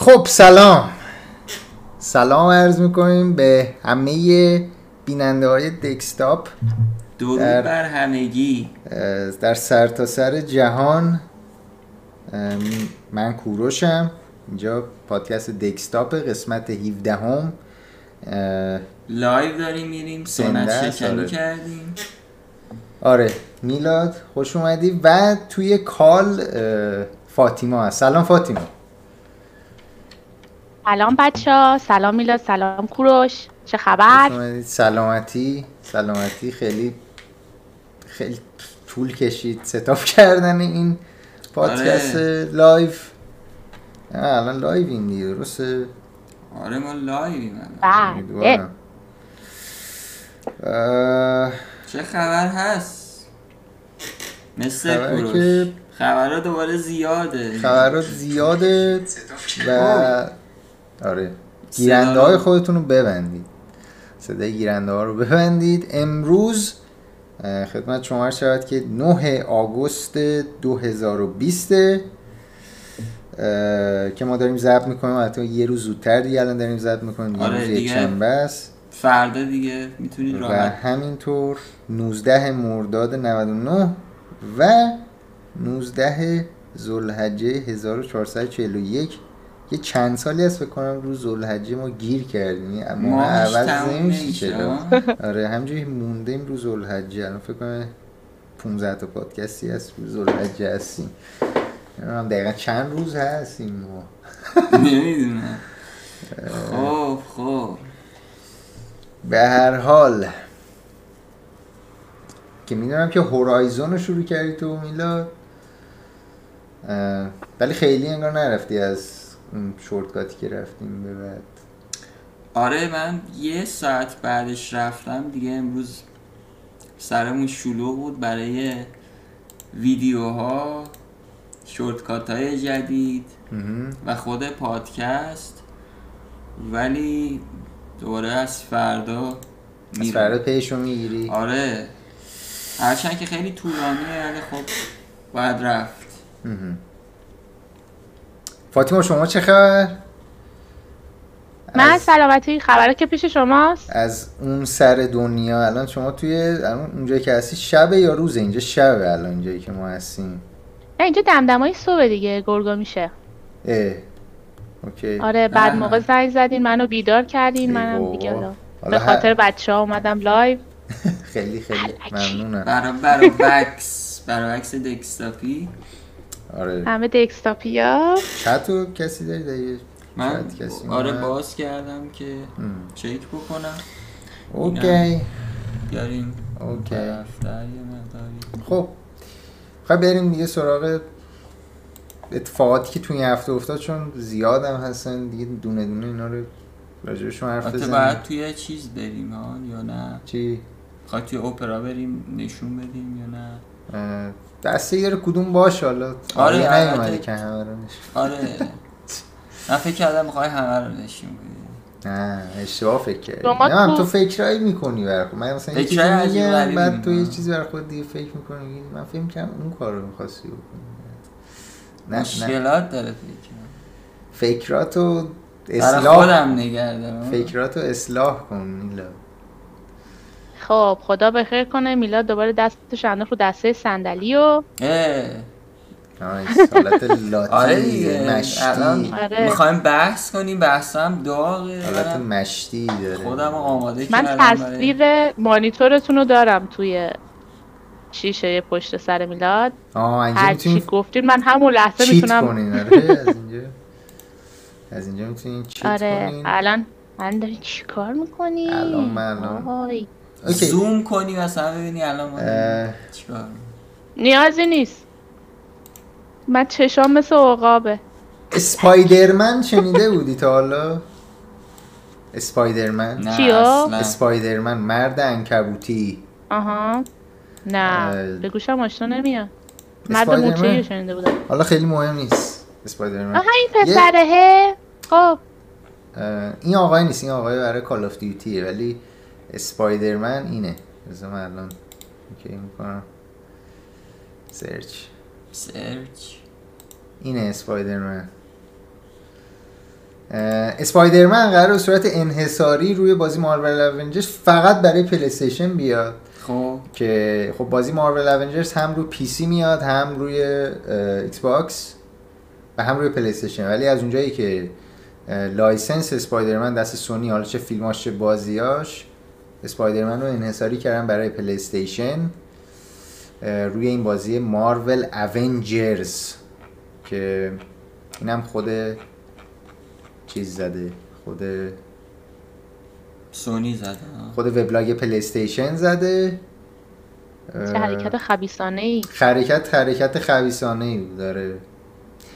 خب سلام. سلام عرض می‌کنیم به همه بیننده های دکستاپ درود در- بر همگی. در سرتاسر سر جهان من کوروشم. اینجا پادکست دکستاپ قسمت 17 هم live داریم میریم. سنت شکنی آره. کردیم. آره میلاد خوش اومدی. و توی call فاطیما هست. سلام فاطیما. سلام بچه ها سلام میلاد سلام کوروش. چه خبر. سلامتی. سلامتی. خیلی خیلی طول کشید setup کردن این پادکست لایو نه، الان لایو این دیگه. درسته آره ما live یم. بله. اه، چه خبر هست؟ مثل کوروش. که- خبرها دوباره زیاده. خبرات زیاده و آره. گیرنده های خودتون رو ببندید. صدای گیرنده ها رو ببندید. امروز خدمت شما عرض شود که 9 آگوست 2020 اه، که ما داریم ضبط می‌کنیم. البته یه روز زودتر دیگه الان داریم ضبط می‌کنیم. یه آره روز دیگه. است. فردا دیگه می‌تونید و راحت همینطور 19 مرداد 99 و 19 ذوالحجه 1441 یه چند سالی هست فکر کنم روز ذوالحجه ما گیر کردیم. ما ماهش عوض تموم نمیشه چرا. آره همجوری موندیم روز ذوالحجه الان فکر کنم 15 تا پادکستی هست روز ذوالحجه هستیم. نمی‌دونم دقیقا چند روز هست این ما؟ نمی‌دونم. خب خب. به هر حال که می‌دونم که هورایزون رو شروع کردی تو میلاد. ولی خیلی انگار نرفتی از اون شورتکاتی که رفتیم به بعد. آره من یه ساعت بعدش رفتم دیگه امروز سرمون شلوغ بود برای ویدیوها شورتکات های جدید. و خود پادکست. ولی دوباره از فردا از. فردا پیشو می‌گیری. آره. هرچند که خیلی طولانیه ولی خب باید رفت. فاطیما شما چه خبر؟ من از, سلامتی خبره که پیش شماست. از اون سر دنیا. الان شما توی الان اونجایی که هستی شبه یا روزه؟ اینجا شبه الان اینجایی که ما هستیم. نه اینجا دمدمای صبح دیگه. گرگا میشه. اه اوکی. آره بعد. موقع زنگ زدین منو بیدار کردین منم. دیگه به خاطر بچه ها اومدم لایو. خیلی خیلی. ممنونم. برا برا بکس. برا بکس دکستاپی آره. همه دکستاپیا چطور کسی داری داری من کسی آره. باز کردم که ام. چک بکنم. اوکی. بیاریم اوکی. خب. خب بریم دیگه سراغ اتفاقاتی که توی این هفته افتاد چون زیاد هم هستن. دیگه دونه دونه اینا رو راجبشون حرف بزنیم. باید توی چیز بریم ها یا نه؟ چی؟ خواهی توی اپرا بریم نشون بدیم یا نه؟ دسته یه رو کدوم باش حالا. آره، آره البته. نیومده که همه رو آره. من فکر کردم می‌خوای همه رو نشون بدیم نه اشتباه فکر کردی نه هم تو- فکرایی می‌کنی برای خود. من مثلا یه چیزی میگم بعد تو یه می‌کنم. چیزی برای خود دیگه فکر می‌کنی. میگی من فکر کنم اون کار رو می‌خواستی بکنی. نه نه. مشکلات داره فکر. فکراتو برای اصلاح خودم نگردم فکراتو اصلاح کن میلا. خب خدا بخیر کنه. میلاد دوباره دستش انداخت رو دسته صندلی و حالت لاتی آره مشتی. الان آره. می‌خوایم بحث کنیم. بحث هم داغه. حالت مشتی داره. خودم آماده من تصویر مانیتورتون رو دارم توی شیشه پشت سر میلاد. آه اینجا هر چی گفتین من همون لحظه چیت می‌تونم کنین. آره از اینجا از اینجا می‌تونین چیت آره. کنین. الان من داری چی کار می‌کنی؟ الان. من الان-. اوکی. زوم کنی مثلا ببینی الان ما اه. چیکار نیازی نیست. من چشام مثل عقابه. اسپایدرمن شنیده بودی تا حالا؟ اسپایدرمن؟ چیو؟ اسپایدرمن مرد انکبوتی. آها. نه. به گوشم آشنا نمیاد. مرد رو شنیده بودم. حالا خیلی مهم نیست اسپایدرمن. آها این پسرهه خب. این آقای نیست این آقای برای کال آف دیوتیه ولی Spider-Man اینه. بذار من الان OK می‌کنم. search. search. اینه Spider-Man. Spider-Man قراره به صورت انحصاری روی بازی Marvel Avengers فقط برای PlayStation بیاد. خب. که خب بازی Marvel Avengers هم روی PC میاد هم روی Xbox و هم روی PlayStation ولی از اونجایی که license Spider-Man دست سونی حالا چه فیلماش چه بازیاش Spider-Man رو انحصاری کردن برای PlayStation روی این بازی Marvel Avengers که اینم خود چیز زده خود سونی زده. خود وبلاگ PlayStation زده چه حرکت خبیثانه ای حرکت حرکت خبیثانه ای داره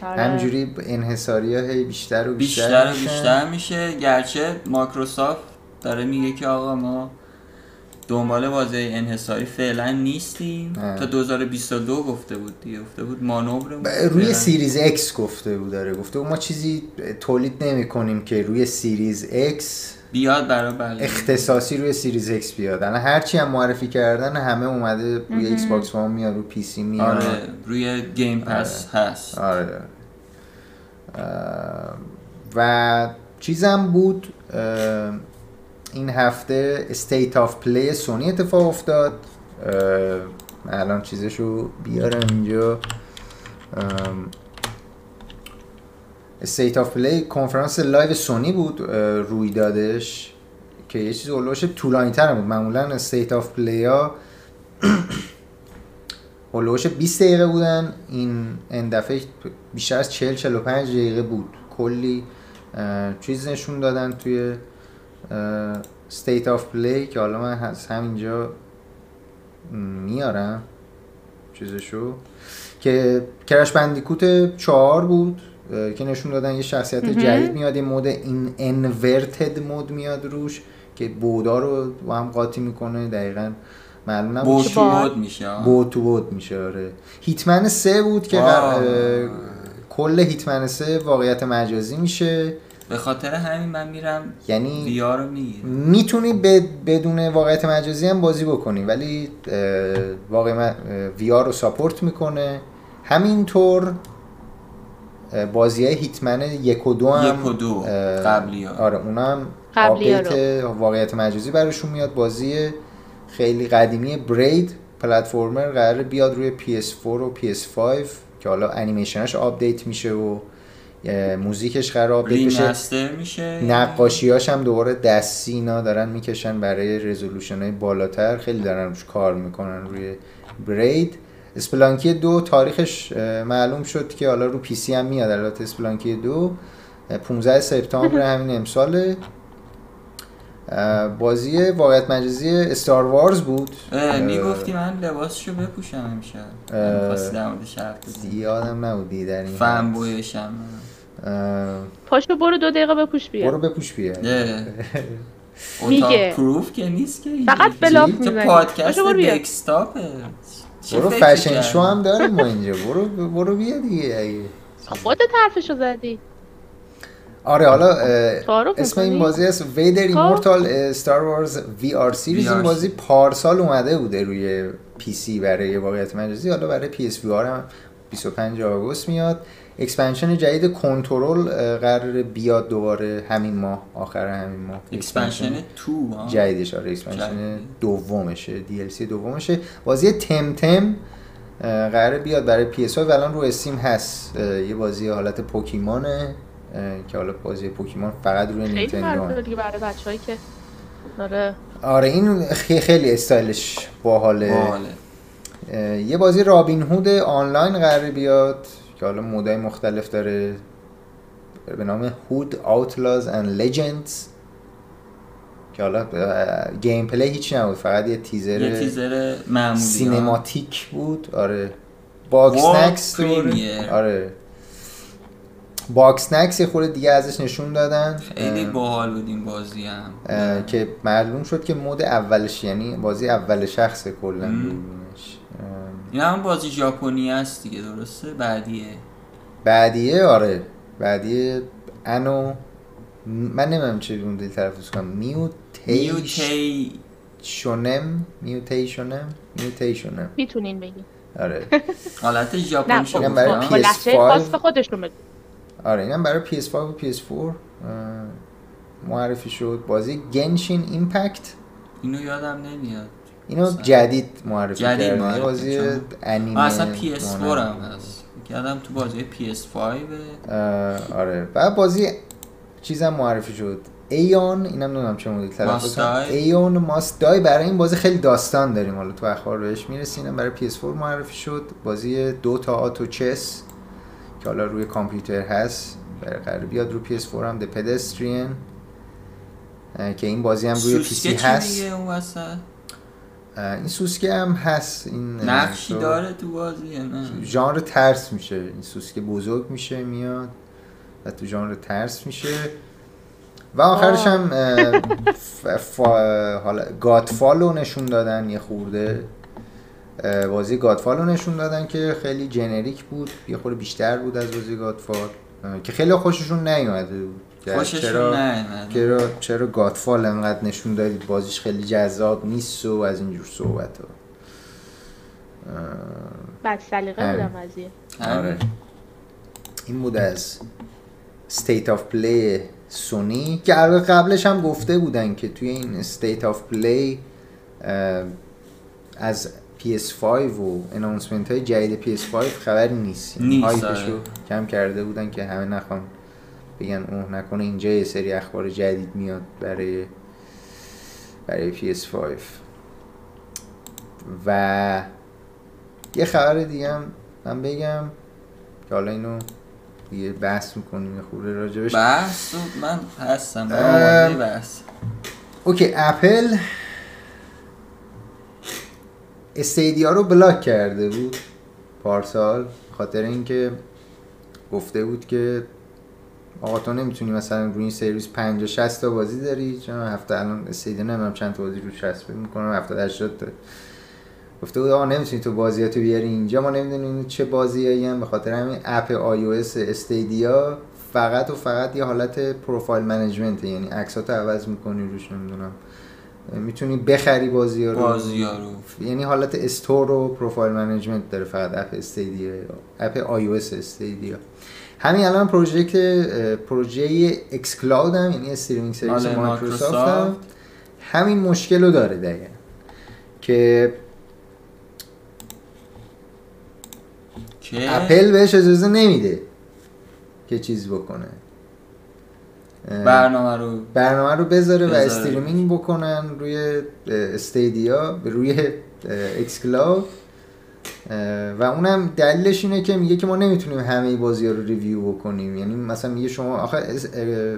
آره. همینجوری انحصاری ها هی بیشتر و بیشتر, بیشتر و. بیشتر میشه گرچه مایکروسافت داره میگه که آقا ما دنبال بازی انحصاری فعلا نیستیم. تا 2022 گفته بود دیگه. گفته بود مانور ب- روی Series X گفته بود داره گفته بود ما چیزی تولید نمی کنیم که روی Series X بیاد برای بله. اختصاصی روی Series X بیاد. الان هرچی هم معرفی کردن همه اومده روی Xbox One میاد رو PC میاد. آره روی Game Pass هست. آره. و چیزم بود این هفته State of Play سونی اتفاق افتاد. الان چیزشو بیارم اینجا. State of Play کنفرانس live سونی بود روی دادش که یه چیز اولوش طولانی تر بود. معمولا State of Play ها هلوش 20 دقیقه بودن. این این دفعه بیشتر از 40 45 دقیقه بود. کلی چیز نشون دادن توی State of Play که حالا من از همینجا میارم چیزشو که Crash Bandicoot چهار بود که نشون دادن یه شخصیت جدید میاد یه mode این inverted mode میاد روش که مودا رو با هم قاطی می‌کنه دقیقا معلوم نبود بود چی- تو بود میشه. بود تو بود میشه آره هیتمن سه بود که. قر- کل هیتمن سه واقعیت مجازی میشه به خاطر همین من میرم یعنی ویا رو می‌گیرم. می‌تونی بدون واقعیت مجازی هم بازی بکنی ولی واقع وی آر رو ساپورت می‌کنه. همینطور بازی های هیتمن یک و دو هم یک و دو. قبلی ها. آره اونا هم update واقعیت مجازی براشون میاد. بازی خیلی قدیمی Braid platformer قراره بیاد روی PS4 و PS5 که حالا انیمیشنش update میشه و موزیکش update بشه. میشه؟ نقاشیاش هم دوباره دستی اینا دارن می‌کشن برای resolution های بالاتر. خیلی دارن روش کار می‌کنن روی Braid. Spelunky دو تاریخش معلوم شد که حالا رو PC هم میاد. البته Spelunky دو اه، 15 سپتامبر همین امساله. اه، بازی واقعیت مجازی استار وارز بود. می‌گفتی من لباسشو بپوشم امشب. می‌خواستی در موردش حرف بزنی یادم نبودی در این فن. بویشم پاشو برو دو دقیقه بپوش بیا برو بپوش بیا میگه. پروف که نیست که. فقط؟ چه می‌زنی پادکست پاشو برو دکستاپه فشن؟ شو هم داریم ما اینجا برو برو بیا دیگه اگه خودت حرفشو زدی آره حالا اسم این؟ بازیه؟ است Vader خب. Immortal Star Wars VR Series این. بازی پارسال اومده بوده روی PC برای واقعیت مجازی حالا برای PS VR هم 25 آگوست میاد expansion جدید کنترل قرار بیاد دوباره همین ماه آخر همین ماه. expansion تو جدیدش آره expansion. دومشه DLC دومشه. بازی Temtem اه، قراره بیاد برای PS و الان رو Steam هست. یه بازی حالت Pokémonه اه، که حالا بازی Pokémon فقط روی نینتندو دیگه برای بچه‌ای که داره. آره این خی- خیلی استایلش باحاله. یه بازی Robin Hood آنلاین قراره بیاد. که حالا mode ای مختلف داره به نام Hood Outlaws and Legends. که حالا gameplay هیچی نبود فقط یه تیزر, یه تیزر معمولی ها. cinematic بود. آره. باکس نکس. آره. باکس نکس یه خورده دیگه ازش نشون دادن. خیلی باحال بود این بازی هم. که معلوم شد که mode اولش یعنی بازی اول شخص کلا این هم بازی ژاپنی است دیگه درسته؟ بعدیه. بعدیه؟ آره. بعدیه انو من نمی‌دونم چه اون تلفظ کنم. میوتیشنم میوتی میوتیشنم میوتیشنم می‌تونین بگین. آره. حالت ژاپنی شو اینم با برای گفتم. با PS5. لحجه خاص خودشون بگو. آره اینم برای PS5 و PS4 اه، معرفی شد. بازی گنشین ایمپکت. اینو یادم نمیاد. اینو. جدید معرفی جدید کردن. بازی. انیمه اصلا PS4 مانند. هم هست. یادم تو بازی PS5 اه، آره. بعد بازی چیزم معرفی شد. ایون اینم نمی‌دونم چه مدل تلفظ. ایون ماست دای برای این بازی خیلی داستان داریم. حالا تو اخبار بهش می‌رسیم برای PS4 معرفی شد. بازی دو تا آتو چس که حالا روی کامپیوتر هست. برای قرار بیاد رو PS4 هم. The Pedestrian که این بازی هم روی PC چی هست میگه اون وسط اه، این سوسکه هم هست این نقشی تو- داره تو بازی نه؟ ژانر ترس میشه. این سوسکه بزرگ میشه میاد و تو ژانر ترس میشه. و آخرش هم حالا گادفال رو نشون دادن یه خورده. بازی گادفال رو نشون دادن که خیلی جنریک بود. یه خورده بیشتر بود از بازی گادفال. که خیلی خوششون نیومده بود. چرا چرا چرا گادفال انقدر نشون دادید بازیش خیلی جذاب نیست و از اینجور صحبت ها بعد سلیقه. بودم قضیه آره. این بود از State of Play سونی که البته قبلش هم گفته بودن که توی این State of Play از PS5 و اناونسمنت های جدید PS5 خبری نیست. نیست، آره. کم کرده بودن که همه نخوان بگن اوه نکنه اینجا یه سری اخبار جدید میاد برای برای PS5 و یه خبر دیگه هم من بگم که حالا اینو دیگه بحث می‌کنیم یه خورده راجبش بحث؟ من هستم. آماده بحث. اوکی اپل Stadia رو block کرده بود پارسال خاطر اینکه گفته بود که آقا تو نمی‌تونی مثلا روی این سرویس 50 60 تا بازی داری؟ چون هفته الان Stadia نمی‌دونم چند تا بازی رو ساپورت می‌کنه 70 80 تا. گفته بود آقا نمی‌تونی تو بازیاتو بیاری اینجا. ما نمی‌دونیم چه بازیایی هم به خاطر همین اپ iOS Stadia فقط و فقط یه حالت profile management یعنی عکساتو عوض می‌کنی روش نمی‌دونم. می‌تونی بخری بازی رو بازی ها رو یعنی حالت store و profile management داره فقط اپ Stadia اپ iOS Stadia. همین الان پروژه پروژه xCloud هم یعنی streaming service مایکروسافت هم. همین مشکل رو داره دقیقا که که اپل بهش اجازه نمیده که چیز بکنه برنامه رو برنامه رو بذاره و بذاره. streaming بکنن روی Stadia روی xCloud و اونم دلیلش اینه که میگه که ما نمی‌تونیم همه بازی ها رو review بکنیم یعنی مثلا میگه شما آخه اس- اه،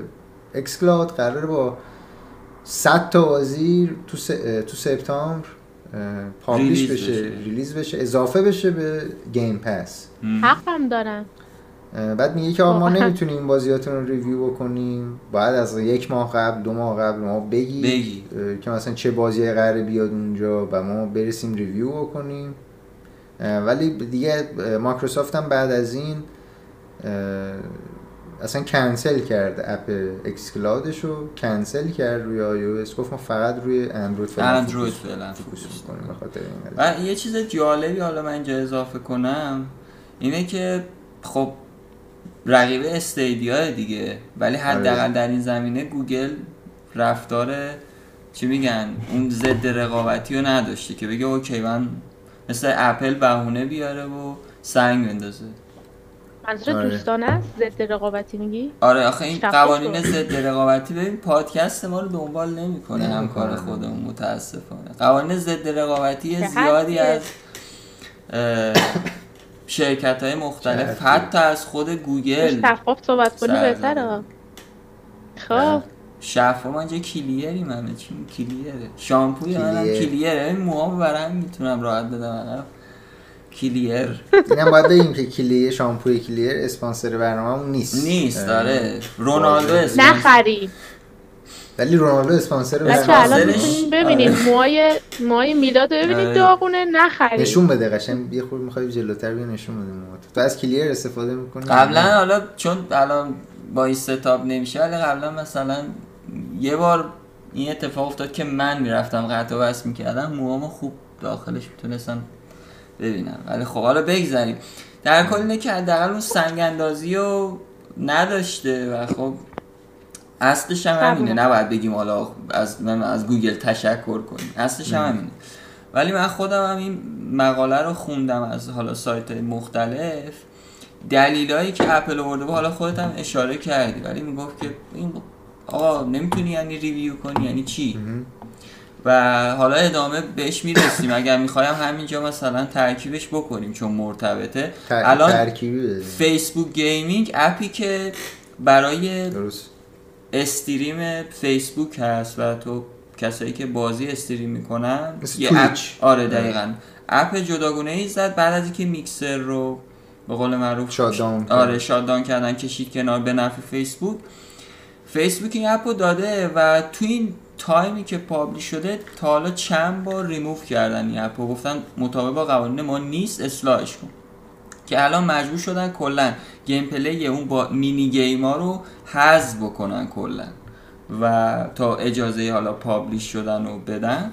xCloud قراره با 100 تا بازی تو س- تو سپتامبر publish بشه بشه. release بشه اضافه بشه به Game Pass هم. حق هم دارن بعد میگه که ما. نمی‌تونیم این بازیاتون رو review بکنیم باید از یک ماه قبل دو ماه قبل ما بگی, بگی. که مثلا چه بازی قراره بیاد اونجا و ما برسیم review بکنیم ولی دیگه مایکروسافت هم بعد از این اصلا کنسل کرد اپ xCloudش رو کنسل کرد روی آی او اس گفت ما فقط روی اندروید فعلا اندروید فعلا focus focus می‌کنیم به خاطر این. و یه چیز جالبی حالا من اینجا اضافه کنم اینه که خب رقیب Stadia دیگه ولی حداقل آره. در این زمینه گوگل رفتار چی میگن اون ضد رقابتی رو نداشته که بگه okay من مثل اپل بهونه بیاره و سنگ بندازه منظور آره. دوستانه است ضد رقابتی میگی آره آخه این قوانین. ضد رقابتی ببین پادکست ما رو دنبال نمی‌کنه نمی‌کنه. همکار خودمون متاسفانه قوانین ضد رقابتی زیادی. از شرکت های مختلف حتی از خود گوگل شفاف صحبت کنی بهتره. خب شفا ما اینجا clearیم همه چی clearه. شامپوی منم Clear. clearه. این برای هم می‌تونم راحت بدم. clear. اینم باید بگیم که Clear شامپوی Clear sponsor برنامه‌مون نیست. نیست داره رونالدو اسپانسر. نخری ولی رونالدو اسپانسر بچه برنامه الان sponsorش- می‌تونین ببینید آره. موهای موهای میلاد رو ببینید آره. داغونه. نخرید. نشون بده قشنگ. یه خورده می‌خوای جلوتر بیا نشون بده موهاتو. تو از کلیر استفاده می‌کنی؟ قبلا حالا چون الان با این ستاپ نمیشه ولی قبلا مثلا یه بار این اتفاق افتاد که من می‌رفتم قطع و بس می‌کردم موامو خوب داخلش می‌تونستم ببینم. ولی خب حالا بگذاریم. در کل اینه که حداقل اون سنگ اندازی رو نداشته و خب اصلش هم همینه. نباید بگیم حالا از من از گوگل تشکر کنیم. اصلش هم همینه. ولی من خودم هم این مقاله رو خوندم از حالا سایت مختلف. دلیلایی که اپل آورده حالا خودت هم اشاره کردی. ولی می‌گفت که این آقا نمی‌تونی یعنی review کنی یعنی چی؟ و حالا ادامه بهش می‌رسیم. اگر می‌خوایم همینجا مثلا ترکیبش بکنیم چون مرتبطه. تر... الان ترکیبی Facebook Gaming اپی که برای درست. stream فیسبوک هست و تو کسایی که بازی stream می‌کنن یه. اپ آره دقیقا. اپ جداگونه ای زد بعد از اینکه میکسر رو به قول معروف shut down کرد. آره shut down کردن کشید کنار به نفع فیسبوک فیسبوک این اپ رو داده و تو این تایمی که publish شده تا حالا چند بار ریموف کردن این اپ رو. گفتن مطابق با قوانین ما نیست اصلاحش کن. که الان مجبور شدن کلا gameplay اون با mini game ها رو حذف بکنن کلا و تا اجازه حالا publish شدن و بدن.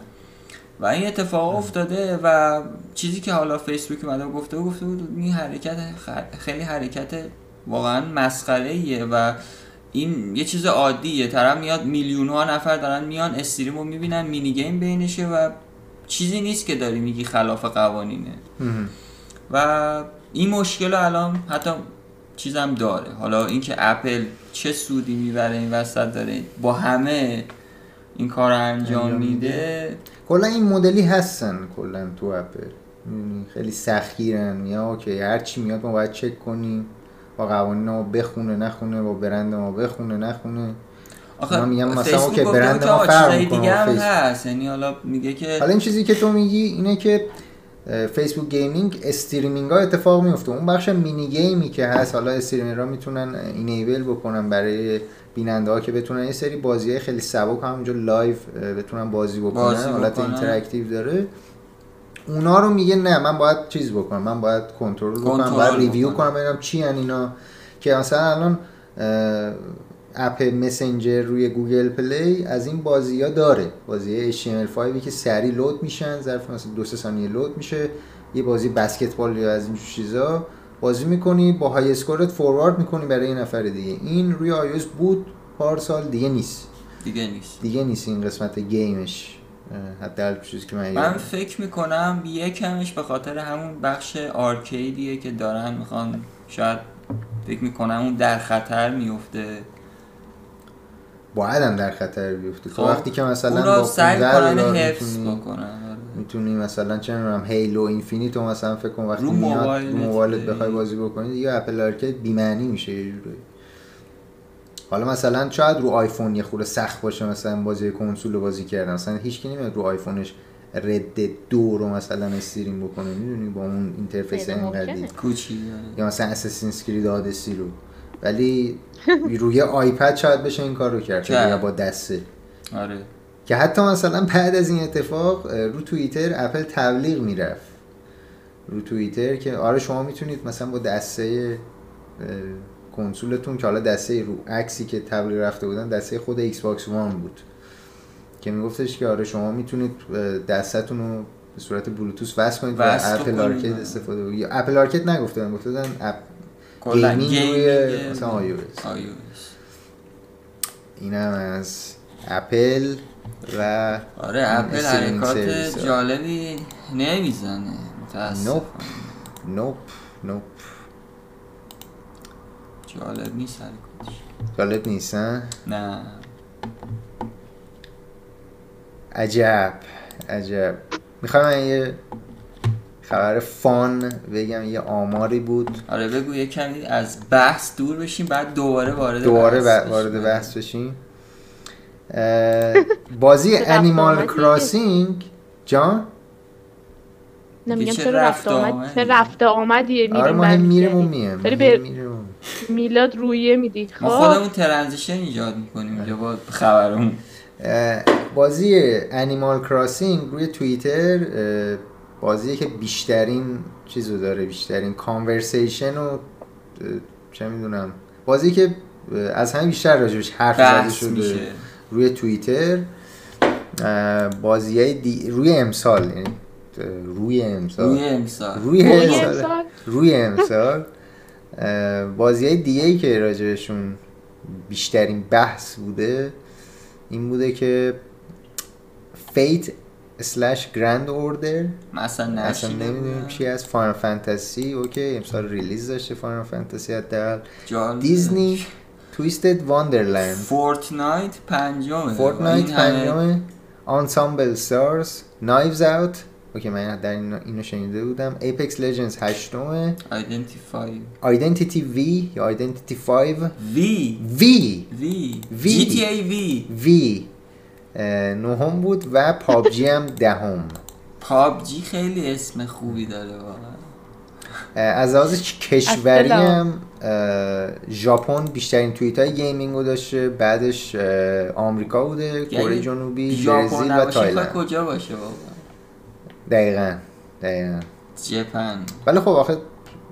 و این اتفاق افتاده و چیزی که حالا فیسبوک و گفته بود گفته بود این حرکت خ- خیلی حرکت واقعا مسخره ایه و این یه چیز عادیه. طرف میاد میلیون ها نفر دارن میان stream رو می‌بینن mini game بینشه و چیزی نیست که داری میگی خلاف قوانینه. و این مشکل الان حتی چیزم داره. حالا اینکه اپل چه سودی می‌بره این وسط داره با همه این کار رو انجام میده. کلا این مدلی هستن کلا تو اپل. می‌دونی، خیلی سختگیرن. یا اوکی هر چی میاد ما باید چک کنیم. با قوانین ما بخونه نخونه با برند ما بخونه نخونه. آخه من میگم مثلا okay، برند ما فرق دیگه هم. هست. یعنی حالا میگه که حالا این چیزی که تو میگی اینه که Facebook Gaming streaming ها اتفاق میفته اون بخش mini gameی که هست حالا streamer ها می‌تونن enable بکنن برای بیننده ها که بتونن یه سری بازی های خیلی سبک همونجا live بتونن بازی بکنن. بازی حالت. interactive داره. اونا رو میگه نه من باید چیز بکنم من باید کنترل بکنم باید review. کنم ببینم چی هن اینا. که مثلا الان اپ مسنجر روی Google Play از این بازی ها داره بازی HTML5 که سریع load میشن ظرف مثلا دو سه ثانیه load میشه. یه بازی بسکتبال یا از این چیزا. بازی می‌کنی بعد high scoreت forward می‌کنی برای یه نفر دیگه. این روی iOS بود پارسال دیگه نیست. دیگه نیست. دیگه نیست این قسمت gameش. حداقل چیزی که من من. فکر می‌کنم یکمش به خاطر همون بخش Arcadeیه که دارن می‌خوان شاید فکر می‌کنم اون در خطر میفته باید هم در خطر بیفته تو خب، وقتی که مثلا اون رو با سعی 15 کنن حفظ می‌تونی- بکنن آره. می‌تونی مثلا چه می‌دونم هیلو اینفینیتو مثلا فکر کن وقتی رو میاد موبایلت. بخوای بازی بکنی دیگه اپل آرکید بی‌معنی میشه یه جوری حالا مثلا شاید رو آیفون یه خورده سخت باشه مثلا بازی کنسول رو بازی کردن. مثلا هیچ کی نمیاد رو آیفونش رد Dead 2 رو مثلا stream بکنه. می‌دونی با اون interface ممکنه. کوچی. یا مثلا Assassin's Creed Odyssey رو. ولی روی آیپد شاید بشه این کار رو کرد. یا با دسته. آره. که حتی مثلا بعد از این اتفاق رو توییتر اپل تبلیغ می‌رفت. رو توییتر که آره شما می‌تونید مثلا با دسته consoleتون که حالا دسته رو عکسی که تبلیغ رفته بودن دسته خود Xbox One بود که میگفتش که آره شما می‌تونید دستتون رو به صورت بلوتوث وصل کنید و Apple. Arcade استفاده یا Apple Arcade نگفته بودن گفته بودن اپ gaming روی مثلا iOS. iOS. اینم از اپل و آره اپل حرکات. جالبی نمی‌زنه متاسفانه nope nope nope جالب نیست حرکاتش جالب نیستن نه. عجب عجب. می‌خوام من یه خبر فان بگم یه آماری بود. آره بگو یه کمی از بحث دور بشیم بعد دوباره وارد دوباره بحث. وارد بحث بشیم. بازی انیمال. کراسینگ جان؟ نمیگم چه چرا رفت آمد؟ چه رفت آمدیه آره میریم ما. میایم. داری ما به میریم و- میلاد رویه میدی. ما خب. خودمون ترنزیشن ایجاد می‌کنیم اینجا با خبرمون. بازی انیمال کراسینگ روی توییتر اه، بازیه که بیشترین چیزو داره بیشترین کانورسیشن و چه می‌دونم بازی که از همه بیشتر راجبش حرف زده شده روی توییتر. بازی های دی... روی امسال یعنی روی امسال. روی امسال. روی امسال. روی امسال. بازی های دیگه ای که راجبشون بیشترین بحث بوده این بوده که Fate slash Grand Order مثلا اصلا نمی‌دونیم. چی از Final Fantasy okay امسال release داشته Final Fantasy حداقل. Disney Twisted Wonderland Fortnite پنجمه. Fortnite این همه پنجم Ensemble Stars Knives Out okay من در این اینو شنیده بودم. Apex Legends هشتمه. ایدنتیفای آیدنتیتی وی یا آیدنتیتی 5 وی وی وی وی. جی تی ای وی وی اه، نهم بود و پابجی هم دهم. پابجی خیلی اسم خوبی داره واقعا. از لحاظ کشوری. هم ژاپن بیشترین توییت های gaming رو داشته بعدش آمریکا بوده کره یعنی جنوبی ژاپن برزیل و تایلند. کجا باشه واقعا؟ دقیقا دقیقا. ژاپن ولی خب آخه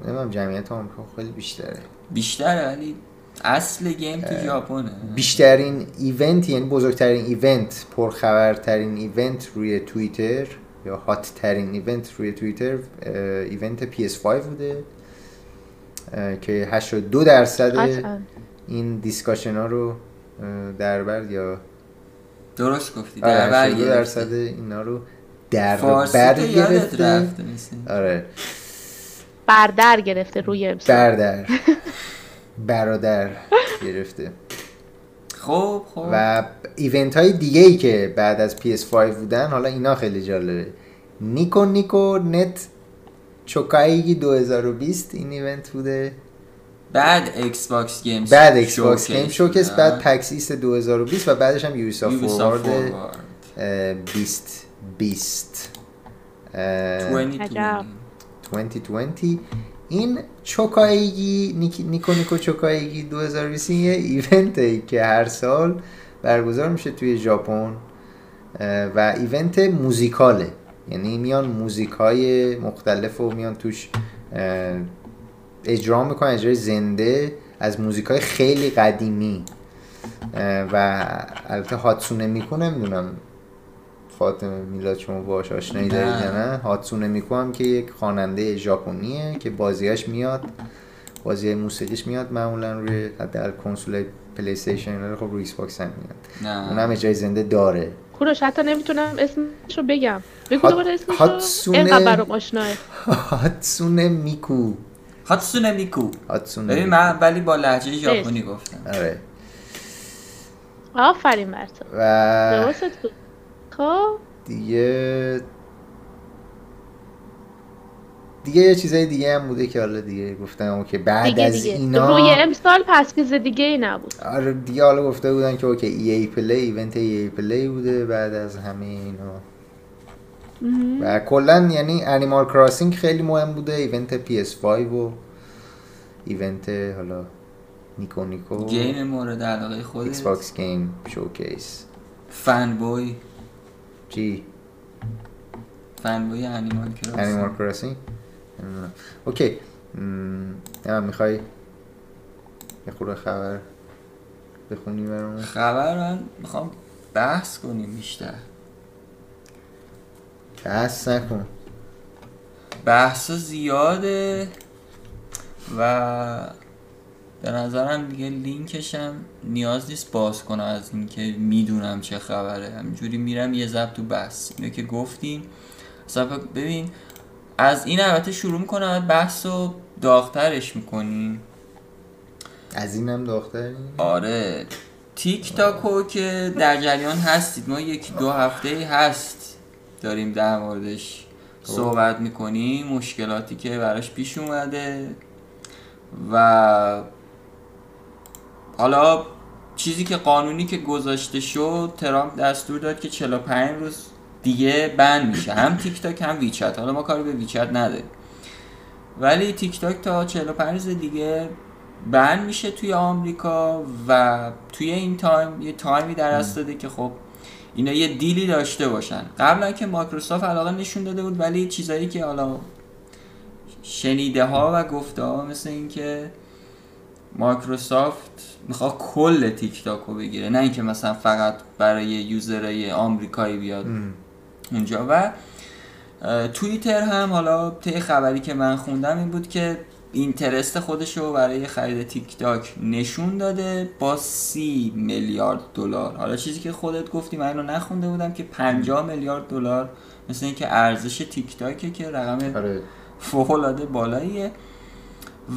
نمی‌دونم جمعیت آمریکا خیلی بیشتره. بیشتره ولی اصل game تو ژاپنه. بیشترین event یعنی بزرگترین event پرخبرترین event روی توییتر یا hot ترین event روی توییتر event PS5 بوده که 82 درصد این discussion ها رو اه، در بر یا درست گفتی آره، در بر 82 گرفته. درصد اینا رو در بر گرفته. آره. بردر گرفته روی امسال. بردر برادر گرفته. خب خب و ایونت های دیگه ای که بعد از PS5 بودن حالا اینا خیلی جالبه. نیکو نیکو نت چوکایگی 2020 این ایونت بوده. بعد ایکس باکس گیمز بعد ایکس باکس گیم شوکس. بعد PAX East 2020 و بعدش هم Ubisoft Forward. 20 20 اه، 2020. عجب. 2020 این چوکایگی نیک- نیکو نیکو چوکایگی 2020 یه event ه که هر سال برگزار میشه توی ژاپن اه، و event موزیکاله یعنی میان موزیک های مختلف و میان توش اه، اجرا می‌کنن اجرای زنده از موزیک های خیلی قدیمی اه، و البته هاتسونه میکو نمی‌دونم فاطمه میلاد شما باش آشنایی نه. دارید یا نه؟ هاتسونه میکو هم که یک خواننده ژاپنیه که بازیاش میاد بازی موسیقیش میاد معمولا روی حداقل کنسول پلی استیشن رو خب روی ایکس باکس هم میاد. نه. اونم اجرای زنده داره. کوروش حتی نمی‌تونم اسمش رو بگم. بگو دوباره اسمش هاتسونه- برام آشناه. هاتسونه میکو. هاتسونه میکو. هاتسونه ببین. من ولی با لهجه ژاپنی گفتم. آره. آفرین بر تو. و خب. دیگه دیگه یه چیزای دیگه هم بوده که حالا دیگه گفتم که بعد دیگه از دیگه. اینا روی امسال پس چیز دیگه ای نبود. آره دیگه حالا گفته بودن که okay EA Play event EA Play بوده بعد از همه اینا. مهم. و کلا یعنی انیمال کراسینگ خیلی مهم بوده ایونت PS5 و ایونت حالا نیکو نیکو. گیم مورد علاقه ایکس خودت. باکس گیم شوکیس فن بوی چی؟ فن بوی انیمال کراس انیمال کراسینگ اوکی. من می‌خوای یه خورده خبر بخونی برامون؟ خبر من می‌خوام بحث کنیم بیشتر. بحث نکن. بحث زیاده و به نظرم دیگه لینکشم نیاز نیست باز کنم از اینکه می‌دونم چه خبره. همینجوری میرم یه ضبط تو بحث. اینو که گفتیم. اصلا ببین از این البته شروع می‌کنم بحث رو داغترش می‌کنیم. از اینم داختری آره. تیک تاکو که در جریان هستید. ما یک دو هفته هست داریم در موردش صحبت می‌کنیم. مشکلاتی که براش پیش اومده و حالا چیزی که قانونی که گذاشته شد ترامپ دستور داد که 45 روز دیگه بند میشه. هم تیک تاک هم ویچت. حالا ما کاری به ویچت نداریم. ولی تیک تاک تا 45 روز دیگه ban میشه توی آمریکا و توی این time یه time ی در دست داده که خب اینا یه deal ی داشته باشن. قبلا که مایکروسافت علاقه نشون داده بود ولی چیزایی که حالا شنیده ها و گفته ها مثل اینکه مایکروسافت می‌خواد کل تیک تاک رو بگیره نه اینکه مثلا فقط برای user های آمریکایی بیاد. اونجا و توییتر هم حالا طی خبری که من خوندم این بود که اینترست خودش رو برای خرید تیک تاک نشون داده با سی میلیارد دلار. حالا چیزی که خودت گفتی من اینو نخونده بودم که 50 میلیارد دلار مثل اینکه ارزش تیک تاکه که رقم آره. فوق العاده بالاییه.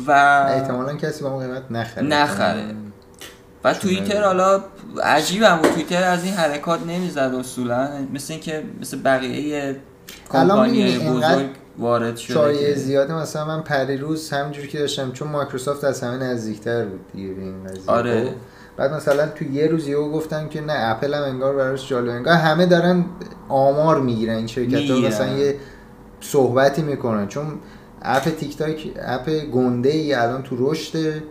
و احتمالا کسی با اون قیمت نخره. نخره. و توییتر حالا عجیبم بود توییتر از این حرکات نمی‌زد اصولا مثل اینکه مثل بقیه کمپانی بزرگ وارد شده شایعه که- زیاده مثلا من پریروز همینجوری که داشتم چون مایکروسافت از همه نزدیکتر بود دیگه به این قضیه آره. خب؟ بعد مثلا تو یه روز یهو گفتن که نه اپل هم انگار براش جالب انگار همه دارن آمار می‌گیرن این شرکت ها. مثلا یه صحبتی می‌کنن چون app تیک تاک app گنده ای الان تو رشد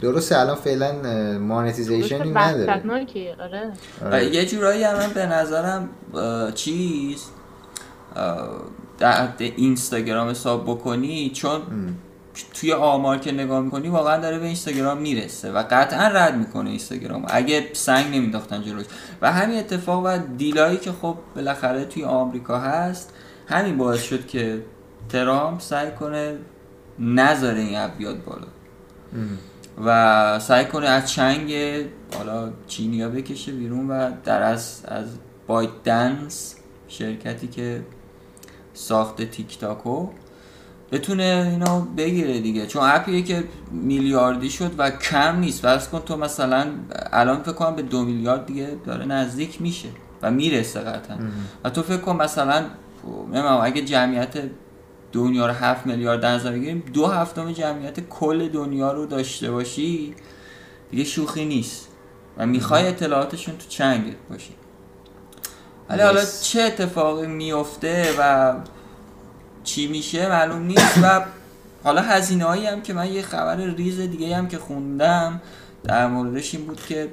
درسته الان فعلا مانتیزیشنی نداره. آره. آره. یه جورایی هم من به نظرم چیز در اینستاگرام حساب بکنی چون توی آمار که نگاه می‌کنی واقعا داره به اینستاگرام می‌رسه و قطعا رد می‌کنه اینستاگرام. اگه سنگ نمینداختن جلوش. و همین اتفاق و دیلایی که خب بالاخره توی آمریکا هست همین باعث شد که ترامپ سعی کنه نذاره این بیاد بالا. و سعی کنه از چنگ حالا چینیا بکشه بیرون و در از از بایت دنس شرکتی که ساخت تیک تاکو بتونه اینو بگیره دیگه. چون اپیه که میلیاردی شد و کم نیست. فرض کن تو مثلا الان فکر کنم به دو میلیارد دیگه داره نزدیک میشه و می‌رسه قطعا. و تو فکر کن مثلا نمی‌دونم اگه جمعیت دنیا رو هفت میلیارد در نظر بگیریم دو هفتم جمعیت کل دنیا رو داشته باشی دیگه شوخی نیست. و می‌خوای اطلاعاتشون تو چنگت باشه ولی حالا. چه اتفاقی میفته و چی میشه معلوم نیست. و حالا هزینه هایی هم که من یه خبر ریز دیگه هم که خوندم در موردش این بود که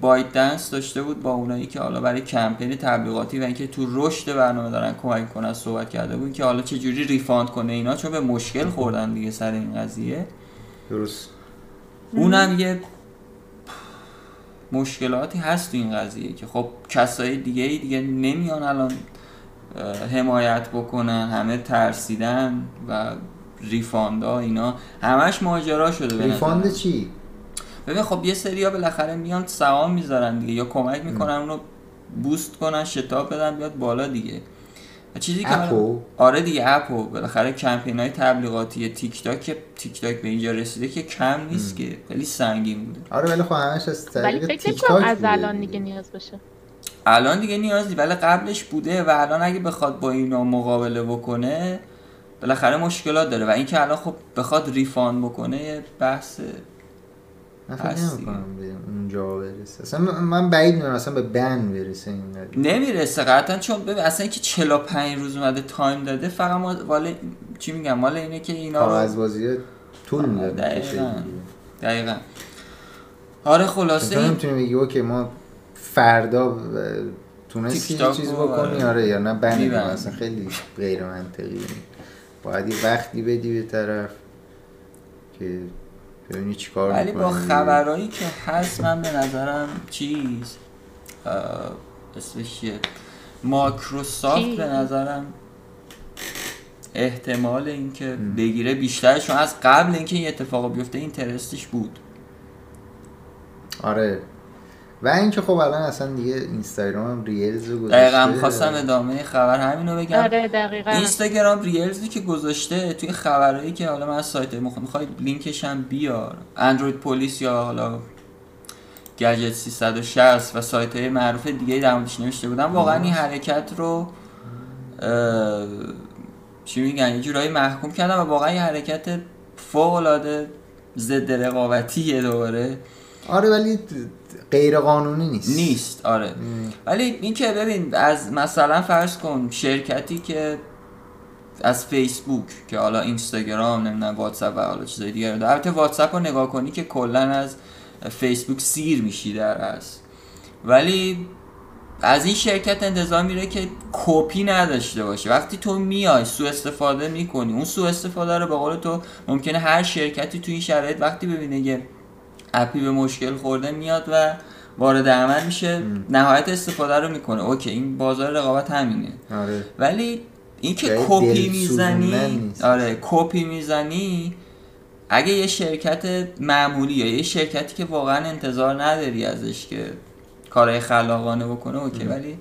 بایت دنس داشته بود با اونایی که حالا برای کمپین تبلیغاتی و اینکه تو رشد برنامه دارن کمک کنن صحبت کرده بود که حالا چه جوری ریفاند کنه اینا؟ چون به مشکل خوردن دیگه سر این قضیه. درست. اونم یه مشکلاتی هست تو این قضیه که خب کسای دیگه ای دیگه نمیان الان حمایت بکنن همه ترسیدن و refund ا اینا. همش ماجرا شده refund. چی؟ ببین خب یه سری ها بالاخره میان سهام می‌ذارن دیگه یا کمک می‌کنن اونو boost کنن شتاب بدن بیاد بالا دیگه. و چیزی که app و؟ آره دیگه app و بالاخره کمپین های تبلیغاتی تیک تاک که تیک تاک به اینجا رسیده که کم نیست که خیلی سنگین بوده. آره ولی خب همش از ولی طریق تیک تاک از الان دیگه. نیاز باشه. الان دیگه نیازی ولی قبلش بوده و الان اگه بخواد با اینا مقابله بکنه بالاخره مشکلات داره. و اینکه الان خب بخواد refund بکنه بحث من فکر نمی‌کنم به اونجا برسه اصلا من- بعید می‌دونم اصلا به ban برسه این قضیه. نمی‌رسه قطعا چون ببین اصلا اینکه 45 روز اومده time داده فقط ما والا چی میگم مال اینه که اینا رو بازی طول می‌داد دقیقاً. دقیقا آره خلاصه تو این نمی‌تونی بگی okay ما فردا تونستی چیز رو، بکنی آره. آره یا نه می‌بندی. اصلا خیلی غیر منطقی باید یه وقتی بدی به طرف که ببینی چیکار ولی با. خبرایی که هست من به نظرم چیز اسمش چیه ماکروسافت؟ به نظرم احتمال اینکه بگیره بیشتر چون از قبل اینکه این اتفاق بیفته اینترستش بود آره و اینکه خب الان اصلا دیگه اینستاگرام هم ریلز رو گذاشته. دقیقا خواستم ادامه خبر همینو بگم. آره دقیقا. اینستاگرام ریلزی که گذاشته توی خبرایی که حالا من از سایت می‌خوای لینکش هم بیار. اندروید پلیس یا حالا گجت 360 و سایت های معروف دیگه در موردش نوشته بودم. واقعا این حرکت رو چی میگن؟ یه جورایی محکوم کردم و واقعا یه حرکت فوق العاده ضد رقابتیه دوباره. آره ولی غیر قانونی نیست. نیست آره. ولی این که ببین از مثلا فرض کن شرکتی که از فیسبوک که حالا اینستاگرام نمی‌دونم واتساپ و حالا چیزای دیگه داره. البته واتساپ رو نگاه کنی که کلا از فیسبوک سیر میشی در از. ولی از این شرکت انتظار میره که کپی نداشته باشه. وقتی تو میای سوء استفاده می‌کنی اون سوء استفاده رو به قول تو ممکنه هر شرکتی تو این شرایط وقتی ببینه یه app ی به مشکل خورده میاد و وارد عمل میشه. نهایت استفاده رو می‌کنه. okay این بازار رقابت همینه. آره. ولی این که جای کپی می‌زنی. آره کپی می‌زنی اگه یه شرکت معمولی یا یه شرکتی که واقعا انتظار نداری ازش که کارهای خلاقانه بکنه okay ولی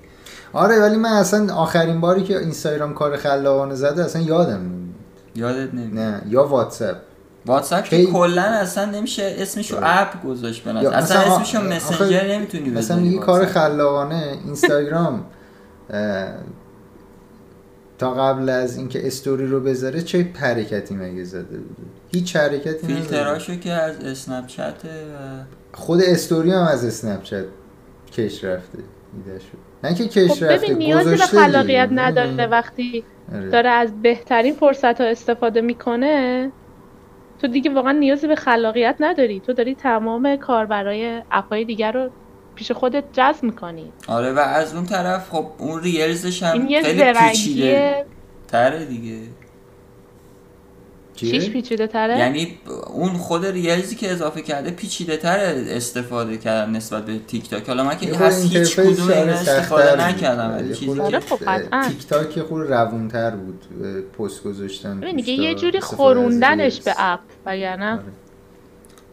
آره ولی من اصلا آخرین باری که اینستاگرام کار خلاقانه زده اصلا یادم نمیاد. یادت نمیاد. نه یا واتساپ. واتساپ که کلا اصلا نمیشه اسمشو. اپ گذاشت اصلا مثلا اسمشو مسنجر نمی‌تونی مثلا بذاری میگی کار. خلاقانه اینستاگرام اه، تا قبل از اینکه استوری رو بذاره چه حرکتی مگه زده بوده هیچ حرکتی نداره فیلتراشو که از اسنپ چت و خود استوری هم از اسنپ چت کش رفته ایده شد نه که کش خب رفته ببین نیازی به گذاشته خلاقیت. نداره وقتی آره. داره از بهترین فرصت ها استفاده می‌کنه تو دیگه واقعا نیازی به خلاقیت نداری. تو داری تمام کاربرای اپهای دیگر رو پیش خودت جذب می‌کنی. آره و از اون طرف خب اون ریلزش هم این یه خیلی پیچیده. تره دیگه. چیه؟ چیش پیچیده تره یعنی اون خود ریلزی که اضافه کرده پیچیده تر استفاده کردن نسبت به تیک تاک حالا من که از هیچ کدوم استفاده. نکردم آره، چیزی خورده آره که خب. تیک تاک یه خورده روونتر بود پست گذاشتن دیگه یه جوری خوروندنش. به اپ وگرنه آره.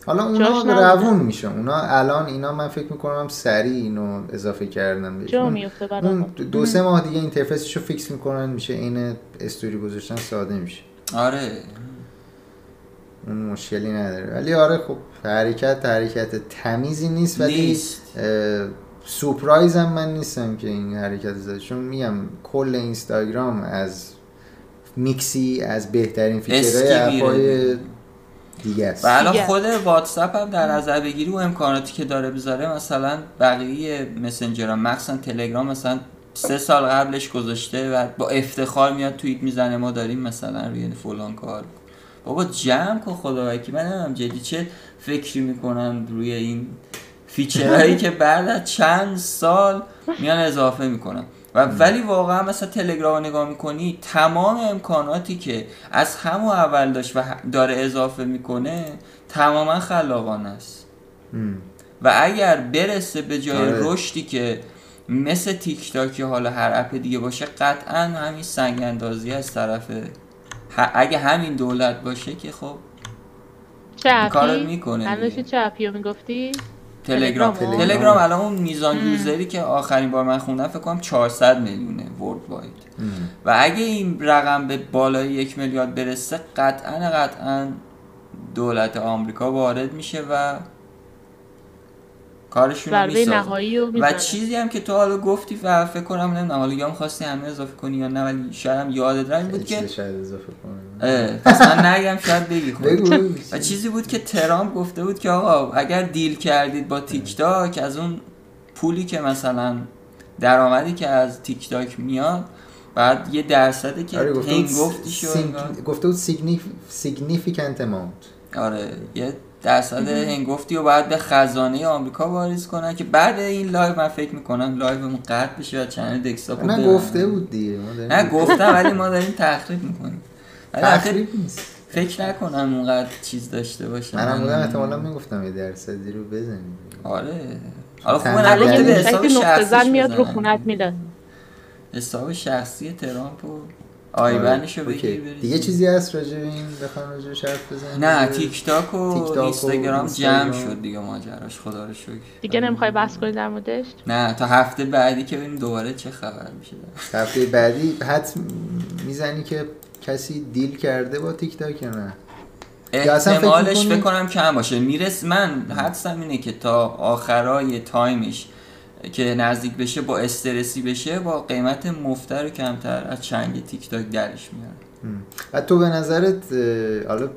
حالا اونا. روون میشه اونا الان اینا من فکر می‌کنم سریع اینو اضافه کردن بهش اون- دو سه ماه دیگه interface ش رو fix می‌کنن میشه این استوری گذاشتن ساده میشه آره اون مشکلی نداره ولی آره خب حرکت حرکت تمیزی نیست ولی نیست. اه، سورپرایز هم من نیستم که این حرکت زده چون میگم کل اینستاگرام از میکسی از بهترین feature های. اپای دیگه است و الان. خود واتساپ هم در نظر بگیری و امکاناتی که داره بذاره مثلا بقیه مسنجر هم مخصوصا تلگرام مثلا سه سال قبلش گذاشته و با افتخار میاد توییت می‌زنه ما داریم مثلا روی فلان کار بابا جمع کن خدا وکیل من نمی‌دونم جدی چه فکری می‌کنن روی این feature هایی که بعد از چند سال میان اضافه می‌کنن و ولی واقعا مثلا تلگرام نگاه می‌کنی تمام امکاناتی که از همون اول داشت و داره اضافه می‌کنه تماما خلاقانه است. و اگر برسه به جای آره. رشدی که مثل تیک تاک یا حالا هر اپ دیگه باشه قطعا همین سنگ اندازی از طرف اگه همین دولت باشه که خب این کارو؟ می‌کنه اپی رو می‌گفتی؟ تلگرام تلگرام. تلگرام الان اون میزان user ی که آخرین بار من خوندم فکر کنم 400 میلیونه worldwide. و اگه این رقم به بالای یک میلیارد برسه قطعا قطعا دولت آمریکا وارد میشه و کارشون نهایی و می‌زنه. چیزی هم که تو حالا گفتی و فکر کنم نمی‌دونم حالا یا می‌خواستی همه اضافه کنی یا نه ولی شاید هم یادت رفته بود که شاید اضافه کنم؟ اه، پس من نگم شاید بگی خود. بگو. بگو. و چیزی بود که ترامپ گفته بود که آقا اگر deal کردید با تیک تاک از اون پولی که مثلا درآمدی که از تیک تاک میاد بعد یه درصدی که آره گفته. سیگ- گفته بود significant amount. آره یه درصد هنگفتی رو باید به خزانه آمریکا واریز کنن که بعد این live من فکر می‌کنم live مون قطع بشه و channel دکستاپ نه گفته بود دیگه نه گفتم ولی ما داریم تخریب می‌کنیم. تخریب نیست. فکر نکنم اونقدر چیز داشته باشه. منم بودم احتمالا می‌گفتم یه درصدی رو بزنیم. آره. حالا خوبه نگفته به حساب شخصیش میاد رو. خونت می‌داد حساب شخصی ترامپ و آیبنشو آره، بگیر اوکی. بریز. دیگه چیزی هست راجع به این بخوام راجع بهش حرف بزنیم نه تیک تاک و تیک اینستاگرام. جمع شد دیگه ماجراش خدا رو شکر دیگه نمی‌خوای بحث کنی در موردش نه تا هفته بعدی که ببینیم دوباره چه خبر میشه هفته بعدی حد می‌زنی که کسی deal کرده با تیک تاک یا نه احتمالش؟ فکر کنم کم باشه میرس من حدسم اینه که تا آخرای time ش که نزدیک بشه با استرسی بشه با قیمت مفتر و کمتر از چنگ تیک تاک درش میاره م. و تو به نظرت حالا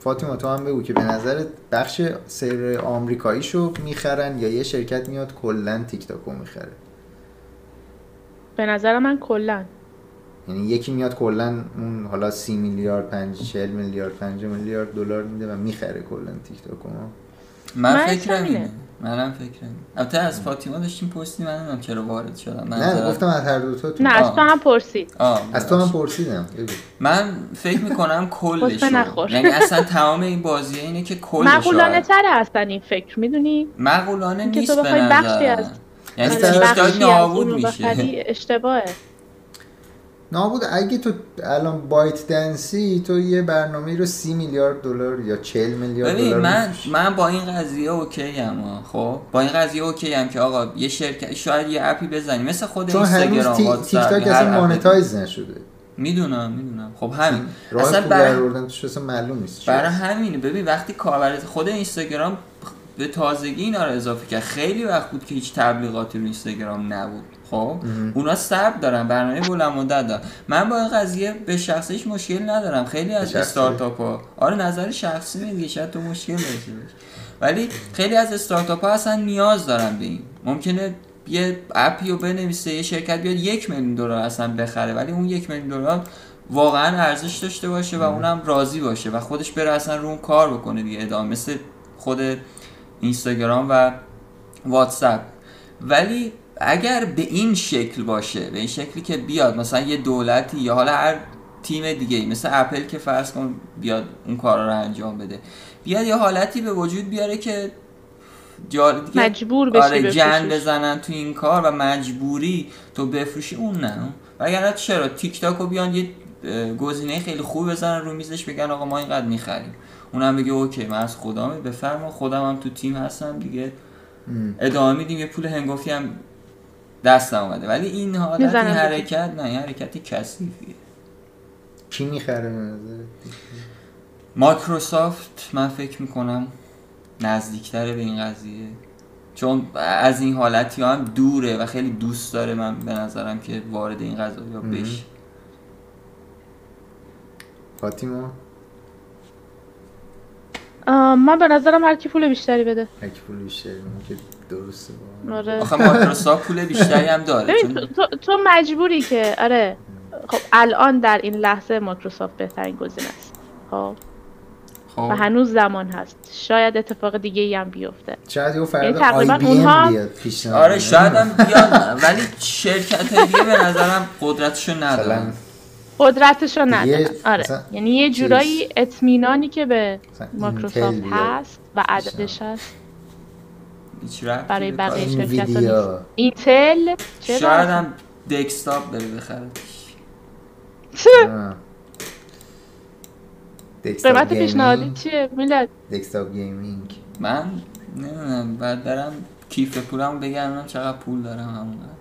فاطمه تو هم بگو که به نظرت بخش سیر آمریکاییشو می‌خرن یا یه شرکت میاد کلا تیک تاکو می‌خره؟ به نظر من کلا. یعنی یکی میاد کلا اون حالا سی میلیارد پنج چهل میلیارد پنج میلیارد دلار میده و می‌خره کلا تیک تاکو. من من. اینه. منم فکرم. اینه البته از فاطیما داشتیم پستی من نمی‌دونم چرا وارد شدم. من نه گفتم از هر دو تا نه از. تو هم پرسید. آه، از تو هم. پرسیدم من فکر می‌کنم کلش. یعنی اصلا تمام این بازیه اینه که کلش معقولانه تره اصلا این فکر می‌دونی؟ معقولانه اینکه نیست تو به بخوای بخشی نظر. از- یعنی از نابود میشه اشتباهه. نابود. اگه تو الان بایت دنسی تو یه برنامه رو سی میلیارد دلار یا 40 میلیارد دلار من می‌فروشی. من با این قضیه okay ام خب؟ با این قضیه okay ام که آقا یه شرکت شاید یه اپی بزنی. مثل خود اینستاگرام تی- تیک تاک اصلا. monetize نشده. می‌دونم می‌دونم. خب همین. اصلا برای اصلا معلوم نیست. برای همینه. ببین وقتی کاربر خود اینستاگرام به تازگی اینا رو اضافه کرد. خیلی وقت بود که هیچ تبلیغاتی رو اینستاگرام نبود. خب؟ اونا صبر دارن برنامه بلند مدت دارن. من با این قضیه به شخص هیچ مشکل ندارم. خیلی از؟ استارتاپ ها آره نظر شخصی میگه شاید تو مشکل داشته ولی خیلی از استارتاپ ها اصلا نیاز دارن به این. ممکنه یه اپی رو بنویسه یه شرکت بیاد یک میلیون دلار اصلا بخره. ولی اون یک میلیون دلار واقعا ارزش داشته باشه و اونم راضی باشه و خودش بره اصلا رو اون کار بکنه دیگه. ادامه مثل خود اینستاگرام و واتساپ. ولی اگر به این شکل باشه به این شکلی که بیاد مثلا یه دولتی یا حالا هر تیم دیگه ای مثل اپل که فرض کن بیاد اون کارا رو انجام بده بیاد یه حالتی به وجود بیاره که. دیگه مجبور بشی آره جن. بزنن تو این کار و مجبوری تو بفروشی اون نه وگرنه چرا تیک تاک رو بیان یه گزینه خیلی خوب بزنن رو میزش بگن آقا ما اینقدر می‌خریم اونم بگه okay من از خدامه بفرما خودم هم تو تیم هستم دیگه ام. ادامه میدیم یه پول هنگفتی هم دستم اومده. ولی این حالت این حرکت نه این حرکت کثیفیه. کی می‌خره؟ مایکروسافت من فکر می‌کنم نزدیکتره به این قضیه. چون از این حالتی هم دوره و خیلی دوست داره من به نظرم که وارد این قضایی ها مهم. بشه. فاطیما؟ من به نظرم هر کی پول بیشتری بده. هک پول بیشتری که درسته. با آره. آخه مایکروسافت پول بیشتری هم داره ببین چون تو, تو, تو مجبوری که آره. خب الان در این لحظه مایکروسافت بهترین گزینه است. خب. خب. و هنوز زمان هست. شاید اتفاق دیگه ای هم بیفته. شاید یه یعنی فردا تقریبا بی اونها ام بیاد پیشنهاد آره. شاید هم بیاد ولی شرکت دیگه به نظرم قدرتشو ندارن قدرتشو دیگه ندارن آره. مثلا یعنی یه چیز. جورایی اطمینانی که به مایکروسافت. هست و عددش هست. برای بقیه شرکت ها نیست اینتل چرا؟ شاید هم دکستاپ بره بخره قیمت gaming. پیشنهادی چیه؟ میلاد؟ دکستاپ gaming. من نمی‌دونم. بعد برم کیف پولم بگردم چقدر پول دارم. همونقدر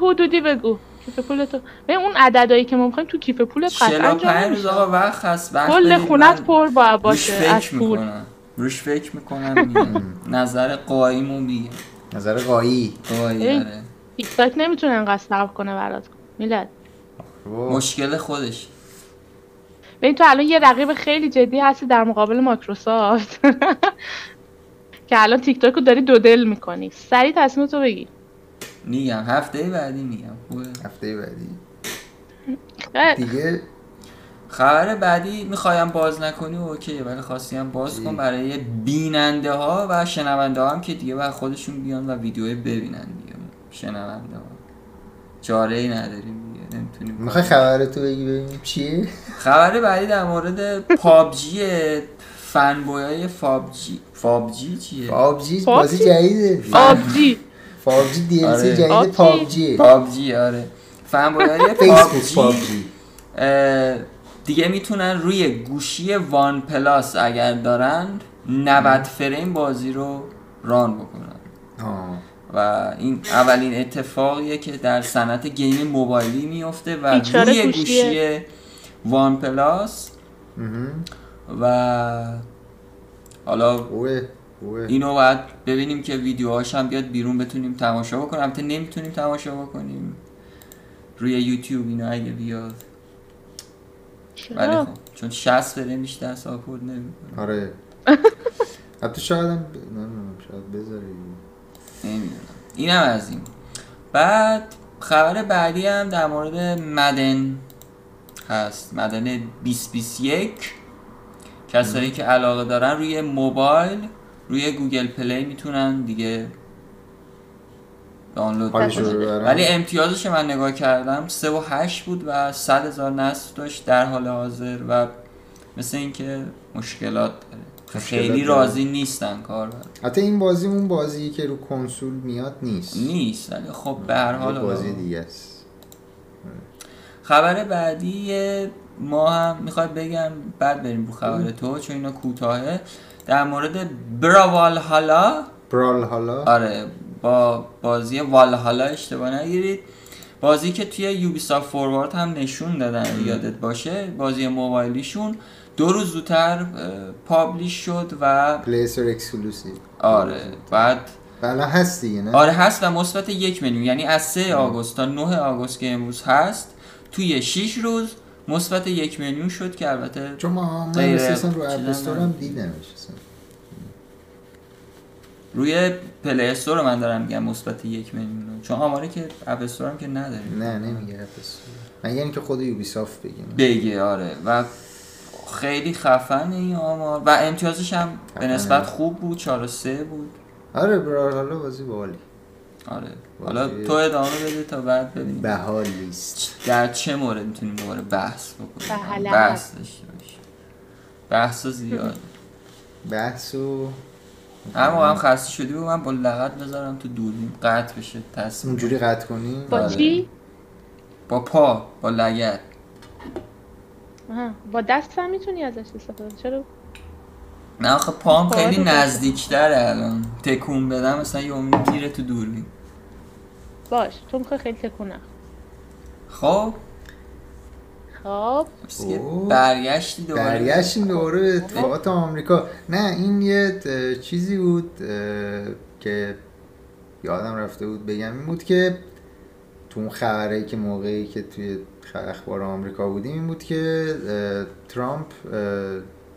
حدودی بگو. کیف پول تو ببین اون عددهایی که ما می‌خوایم تو کیف پولت قطعا جا 45 روز نمیشه. آقا وقت هست وقت کل خونت پر با روش باشه از پول. می‌کنم. روش فکر می‌کنم. نظر قایمو میگم. نظر قایی. قایی ای. آره. تیک تاک نمی‌تونه انقدر صبر کنه برات. میلاد. مشکل خودش. ببین تو الان یه رقیب خیلی جدی هستی در مقابل مایکروسافت. که الان تیک تاک رو داری دو دل می‌کنی. سریع تصمیم تو بگی میگم هفته بعدی میگم. خوبه. هفته بعدی. دیگه؟ خبر بعدی می‌خوایم باز نکنی؟ okay ولی خواستی هم باز؟ کن برای بیننده ها و شنونده ها هم که دیگه باید خودشون بیان و ویدیو ببینن دیگه. شنونده ها چاره ای نداریم دیگه نمی‌تونیم می‌خوای خبر تو بگی ببینیم چیه؟ خبر بعدی در مورد پابجی فنبوی های فابجی فابجی چیه؟ پابجی پابجی؟ بازی جدیده. آبجی پابجی دی ال آره. سی جدید پابجی. پابجی آره های فیسبوک پابجی دیگه می‌تونن روی گوشی وان پلاس اگر دارن 90 فریم بازی رو ران بکنن آه. و این اولین اتفاقیه که در صنعت گیم موبایلی میفته و روی. گوشی وان پلاس. و حالا اینو باید ببینیم که ویدیوهاش هم بیاد بیرون بتونیم تماشا بکنیم. البته نمی‌تونیم تماشا بکنیم. روی یوتیوب اینو اگه بیاد. ولی خب چون 60 فریم بیشتر ساپورت نمی‌کنه. آره. حتی شاید هم ب... نمی‌دونم شاید بذاره نمی‌دونم. اینم از این. بعد خبر بعدی هم در مورد Madden هست. Madden 2021 کسایی که علاقه دارن روی موبایل روی Google Play می‌تونن دیگه دانلود. ولی امتیازش من نگاه کردم 3 و 8 بود و 100 هزار نصب داشت در حال حاضر و مثل اینکه مشکلات داره. خیلی. راضی نیستن کار حتی این بازی اون بازی که رو کنسول میاد نیست. نیست ولی خب به هر حال بازی دیگه است. خبر بعدی ما هم می‌خوای بگم بعد بریم رو خبر تو چون اینا کوتاهه. در مورد براوال حالا برال حالا آره با بازی والهالا اشتباه نگیرید. بازی که توی یوبیسافت فوروارد هم نشون دادن یادت باشه بازی موبایلیشون دو روز زودتر publish شد و Play Store exclusive. آره بعد الان هست دیگه نه؟ آره هست و مثبت یک میلیون. یعنی از 3 آگوست تا 9 آگوست که امروز هست توی 6 روز مثبت یک میلیون شد که البته چون ما من اساسا رو App Store. هم دیدمش. روی Play Store من دارم میگم مثبت یک میلیون. چون آماری که App Store هم که نداریم. نه نمیگه App Store من یعنی که خود یوبیسافت بگیم. بگه آره. و خیلی خفن این آمار. و امتیازش هم به. نسبت خوب بود 4 3 بود. آره برال حالا بازی باحالی. آره حالا تو ادامه بده تا بعد ببینیم بهالیست در چه مورد می‌تونیم دوباره بحث بکنیم. بحث داشته باشیم بحث زیاد بحث و هر موقع هم خسته شدی و من با لغت بذارم تو دوربین قطع بشه تصمیم اونجوری قطع کنی با آره. چی؟ با پا با لگت آها. با دست هم می‌تونی ازش استفاده. چرا؟ من آخه پام خیلی بذار. نزدیکتره الان. تکون بدم مثلا یه می‌گیره تو دوربین باش تو می‌خوای خیلی تکون نخوری. خب. خب. برگشتی دوباره. برگشتیم دوباره به اتفاقات آمریکا. نه این یه چیزی بود که یادم رفته بود بگم. این بود که تو اون خبری که موقعی که توی اخبار آمریکا بودیم این بود که ترامپ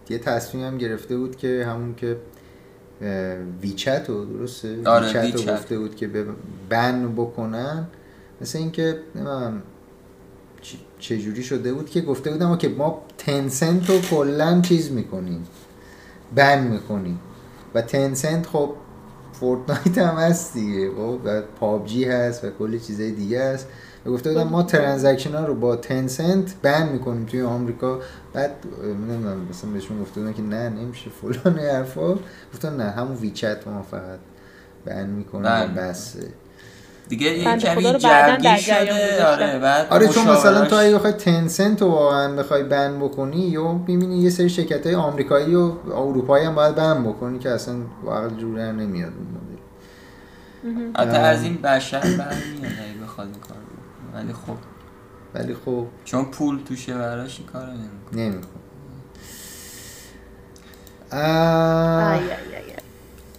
یه تصمیم هم گرفته بود که همون که ویچت رو درسته؟ آره، ویچت رو. گفته بود که به بن بکنن. مثل اینکه نمی‌دونم چ- چجوری شده بود که گفته بودم که ما تنسنت رو کلا چیز می‌کنیم. ban می‌کنیم. و Tencent خب Fortnite هم هست دیگه. خب و PUBG هست و کلی چیزای دیگه هست. و گفته بودم ما transaction ها رو با Tencent ban می‌کنیم. توی آمریکا بعد نمی‌دونم مثلا بهشون گفته بودن که نه نمیشه فلان حرفا گفتن نه همون WeChat ما فقط ban و می‌کنیم. بسه دیگه یه کمی جریان شده. آره بعد آره چون مثلا تو اگه بخوای Tencent رو واقعا بخوای ban بکنی یا می‌بینی یه سری شرکت های آمریکایی و اروپایی هم باید ban بکنی که اصلا واقعا جور در نمیاد اون مدل حتی از این بشر برمیاد اگه بخواد این کار. ولی خب ولی خب چون پول توشه براش این کارو نمی‌کنه. نمیکن آی آی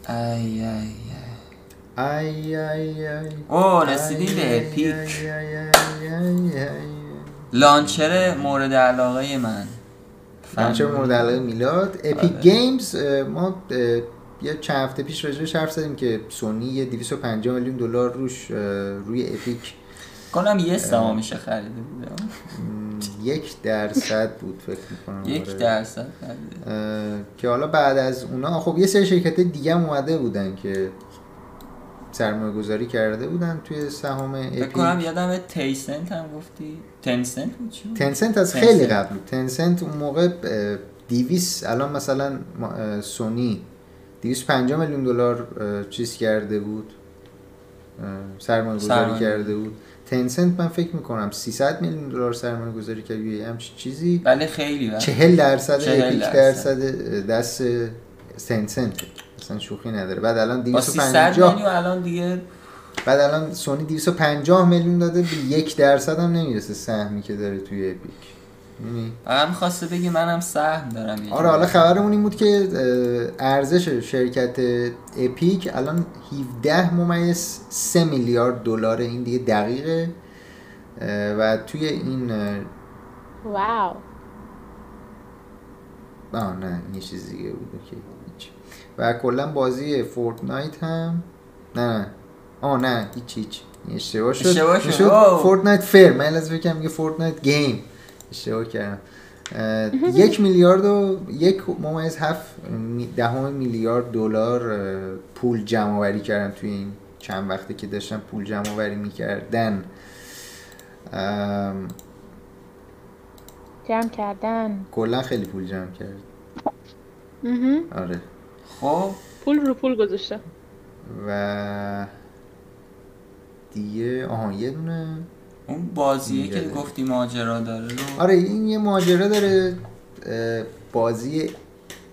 آی ای ای ای. ای ای ای. اوه رسیدیم به ای، Epic. ای، ای، ای، ای، ای. launcher مورد علاقه من. launcher مورد علاقه میلاد. Epic آره. Games ما یه چند هفته پیش راجعش حرف زدیم که سونی یه 250 میلیون دلار روش روی Epic کنم یه سهامش خریده بوده م، یک درصد بود فکر می‌کنم یک درصد خریده. که حالا بعد از اونا خب یه سری شرکت دیگه هم اومده بودن که سرمایه گذاری کرده بودن توی سهام Epic. یادم Tencent هم گفتی. Tencent بود چی؟ Tencent از. خیلی قبل. تنسنت اون موقع دیویس الان مثلا سونی 250 میلیون دلار چیز کرده بود. سرمایه. گذاری کرده بود. تنسنت من فکر می‌کنم 300 میلیون دلار سرمایه گذاری کرد یه همچین چیزی ولی خیلی وقت چهل درصد چهل اپیک درصد. درصد دست تنسنت اصلا شوخی نداره بعد الان با 300 250 میلیون الان دیگه بعد الان سونی 250 میلیون داده به یک درصد هم نمی‌رسه سهمی که داره توی اپیک؟ فقط می‌خواسته بگی منم سهم دارم یه آره حالا. خبرمون این بود که ارزش شرکت Epic الان 17 ممیز 3 میلیارد دلار این دیگه دقیقه. و توی این wow. آه نه این یه چیز دیگه بود اوکی. هیچ. و کلا بازی Fortnite هم نه نه. آه نه هیچ هیچ. اشتباه شد. اشتباه شد. Fortnite fair. من لازم بگم میگه Fortnite game. اشتباه کردم. یک میلیارد و یک ممیز هفت دهم میلیارد دلار پول جمع آوری کردن توی این چند وقته که داشتن پول جمع آوری می‌کردن جمع کردن. کلا خیلی پول جمع کرد. آره. خب. پول رو پول گذاشته و دیگه آها یه دونه اون بازیه که. گفتی ماجرا داره رو آره این یه ماجرا داره بازی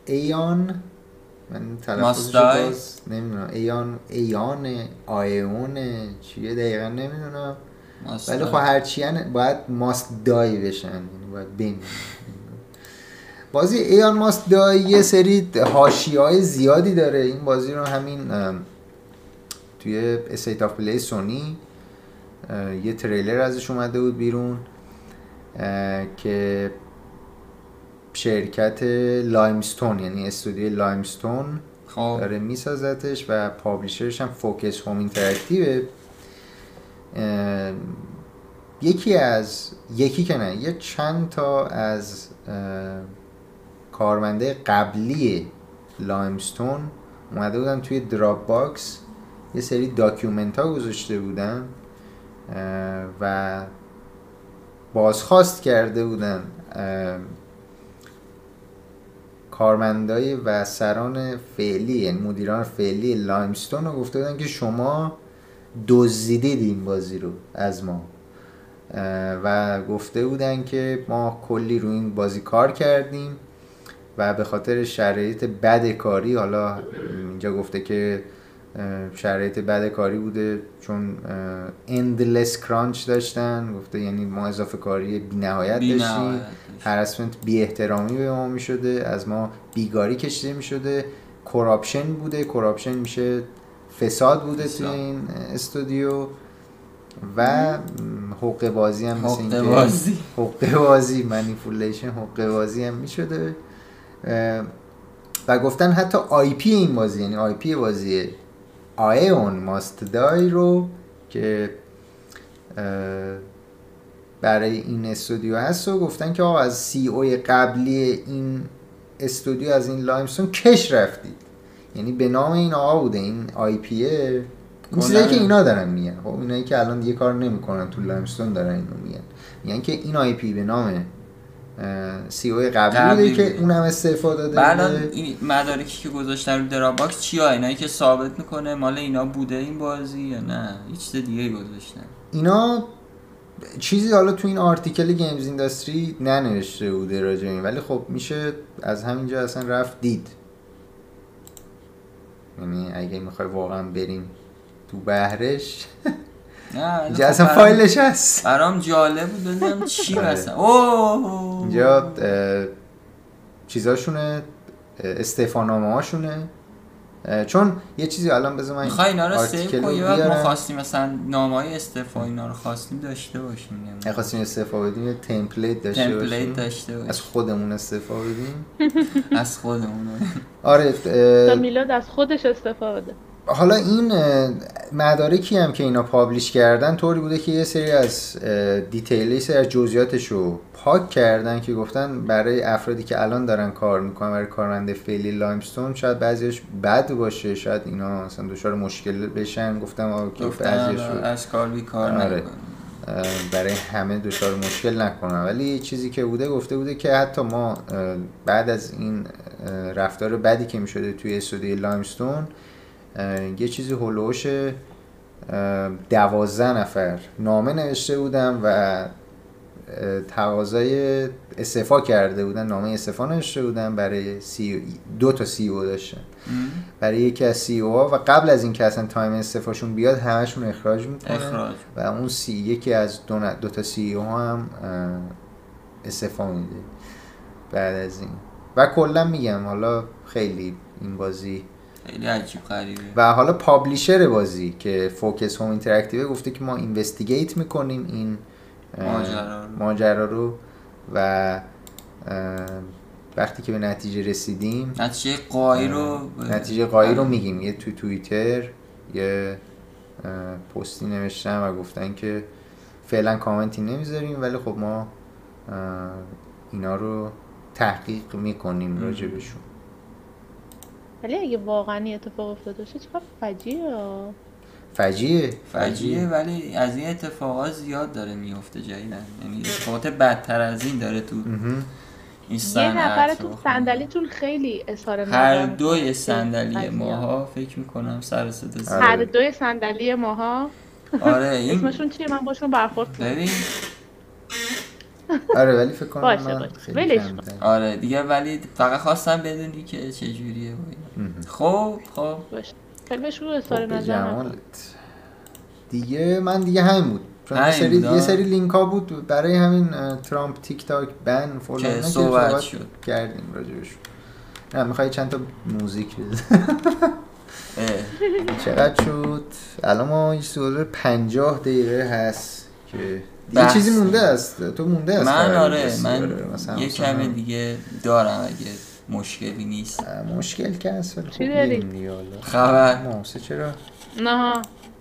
ایان من تلفظش؟ باز نمی‌دونم ایان ایان آیون چیه دقیقا نمی‌دونم. ولی خب هرچی باید ماست دای بشن یعنی باید بمیرن بازی ایان ماست دای یه سری هاشی های زیادی داره این بازی رو همین توی State of Play سونی یه تریلر ازش اومده بود بیرون که شرکت Limestone یعنی استودیو Limestone خب. داره میسازتش و publisher ش هم Focus Home Interactive ه اه، یکی از یکی که نه یه چند تا از کارمنده قبلی Limestone اومده بودن توی Dropbox یه سری document ها گذاشته بودن. و بازخواست کرده بودن کارمندای و سران فعلی یعنی مدیران فعلی Limestone رو گفته بودن که شما دزدیدید این بازی رو از ما. و گفته بودن که ما کلی رو این بازی کار کردیم و به خاطر شرایط بد کاری حالا اینجا گفته که شرایط بد کاری بوده چون endless crunch داشتن. گفته یعنی ما اضافه کاری بی نهایت بی داشتیم. harassment بی احترامی به ما می شده از ما بیگاری کشیده می شده corruption بوده. corruption میشه فساد بوده توی فساد. این استودیو. و حقوق بازی هم مثل اینکه- بازی. حقوق بازی manipulation حقوق بازی هم می شده و گفتن حتی IP این بازی یعنی IP بازی Aeon Must Die رو که برای این استودیو هست و گفتن که آقا از CEO قبلی این استودیو از این Limestone کش رفتید. یعنی به نام این آقا بوده این IP ه این چیزایی که اینا دارن میگن. خب اینایی که الان دیگه کار نمی‌کنن تو Limestone دارن اینو میگن. میگن که این IP به نام CEO قبلی, بوده که. اونم استعفا داده بعد. این مدارکی که گذاشتن رو Dropbox چیا اینایی که ثابت می‌کنه مال اینا بوده این بازی یا نه هیچ چیز دیگه گذاشتن اینا چیزی حالا تو این article GamesIndustry ننوشته بوده راجع این ولی خب میشه از همینجا اصلا رفت دید یعنی اگه می‌خوای واقعا بریم تو بحرش نه ولی اینجا خب اصلا برام- فایلش هست. برام جالب بود ببینم چی آره. مثلا. اوه اینجا چیزاشونه اه، استعفانامه هاشونه چون یه چیزی الان بذار من می‌خوای اینا رو save article کن رو یه وقت ما. خواستیم مثلا نامهای استعفا اینا رو خواستیم داشته باشیم اگه خواستیم استعفا بدیم یه template داشته باشیم. template داشته از باشیم خودمون استعفا بدیم. از خودمون. آره میلاد از خودش استفاده حالا این مدارکی هم که اینا publish کردن طوری بوده که یه سری از detail یه سری از جزئیاتش رو پاک کردن که گفتن برای افرادی که الان دارن کار می‌کنن برای کارمنده فعلی Limestone شاید بعضیش بد باشه شاید اینا مثلا دچار مشکل بشن. گفتم گفتم بعضیش از کار بیکار آره. برای همه دچار مشکل نکنن. ولی چیزی که بوده گفته بوده که حتی ما بعد از این رفتار بدی که می‌شده توی استودیو Limestone یه چیزی هلوش دوازده نفر نامه نوشته بودن و تقاضای استعفا کرده بودن نامه استعفا نوشته بودن برای سی دو تا CEO داشتن. برای یکی از CEO ها و قبل از اینکه اصلا time استعفاشون بیاد همشون اخراج می‌کنه اخراج. و اون سی یکی از دو, دو تا CEO هم استعفا میده بعد از این. و کلا میگم حالا خیلی این بازی خیلی عجیب غریبه. و حالا publisher بازی که Focus Home Interactive گفته که ما investigate می‌کنیم این ماجرا رو. ماجرا رو و وقتی که به نتیجه رسیدیم نتیجه نهایی رو نتیجه نهایی رو میگیم. یه تو توییتر یه پستی نوشتن و گفتن که فعلا کامنتی نمی‌ذاریم ولی خب ما اینا رو تحقیق می‌کنیم راجبشون ولی اگه واقعا این اتفاق افتاده باشه چقدر فجیعه فجیه فجیعه ولی از این اتفاقات زیاد داره میفته جدیدن یعنی اتفاقات بدتر از این داره تو. این یه رخ میده. صندلیتون خیلی نظر هر دوی صندلی. ماها فکر می‌کنم سر صدا آره. هر دوی صندلی ماها آره این اسمشون چیه من باشون برخورد کردم. ببین آره ولی فکر کنم باشه، من. خیلی. آره دیگه ولی فقط خواستم بدونی که اینا. مهم. خب خب باشه خیلی اظهار خب، به نظر دیگه من دیگه همین بود چون سری. یه سری لینک ها بود برای همین ترامپ تیک تاک بن فلان که صحبت شد. کردیم راجبش نه می‌خوای چند تا موزیک. چقدر شد الان ما یه سوال 50 دقیقه هست که بحث. چیزی مونده است تو مونده است من آره. من مثلا یه مثلا کم دیگه دارم اگه مشکلی نیست مشکل که هست ولی خب چی داری؟ خبر مامسه چرا نه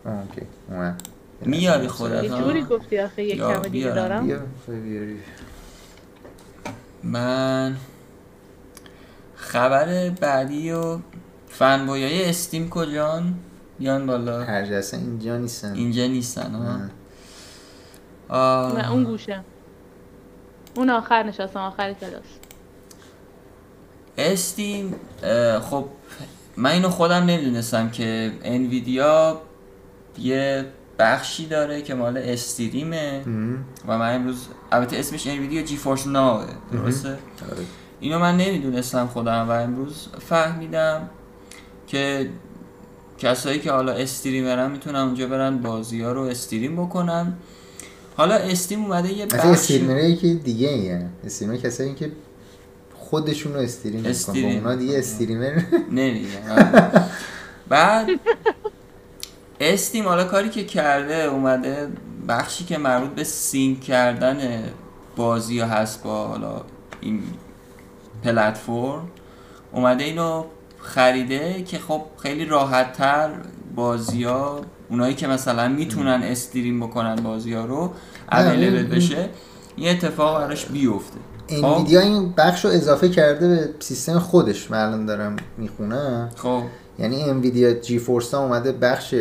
اوکی اومد. میاری خودت؟ یه جوری گفتی آخه یه یا کم دیگه. دارم بیا خواهی بیاری من خبر بعدی و فنبویای استیم کجان بیان بالا هر جلسه اینجا نیستن اینجا نیستن ها نه. آه. نه اون گوشه اون آخر نشستم آخر کلاس استیم خب من اینو خودم نمی‌دونستم که انویدیا یه بخشی داره که مال استریمه مم. و من امروز البته اسمش انویدیا جی فورس ناوه درسته آره. اینو من نمی‌دونستم خودم و امروز فهمیدم که کسایی که حالا استریمرن می‌تونن اونجا برن بازی ها رو استریم بکنن حالا استیم اومده یه مثلا بخشی استریمرهایی که دیگه ایه. استریمر کسایی که خودشون رو استریم می‌کنن. با. اونا دیگه استریمر نمیگم. آره. بعد استیم حالا کاری که کرده اومده بخشی که مربوط به سینک کردن بازی هست با حالا این پلتفرم اومده اینو خریده که خب خیلی راحت تر بازی ها اونایی که مثلا می‌تونن stream بکنن بازی ها رو available این- بشه این اتفاق براش بیفته. خب؟ Nvidia این بخش رو اضافه کرده به سیستم خودش من الان دارم می‌خونم. خب. یعنی Nvidia GeForce ها اومده بخش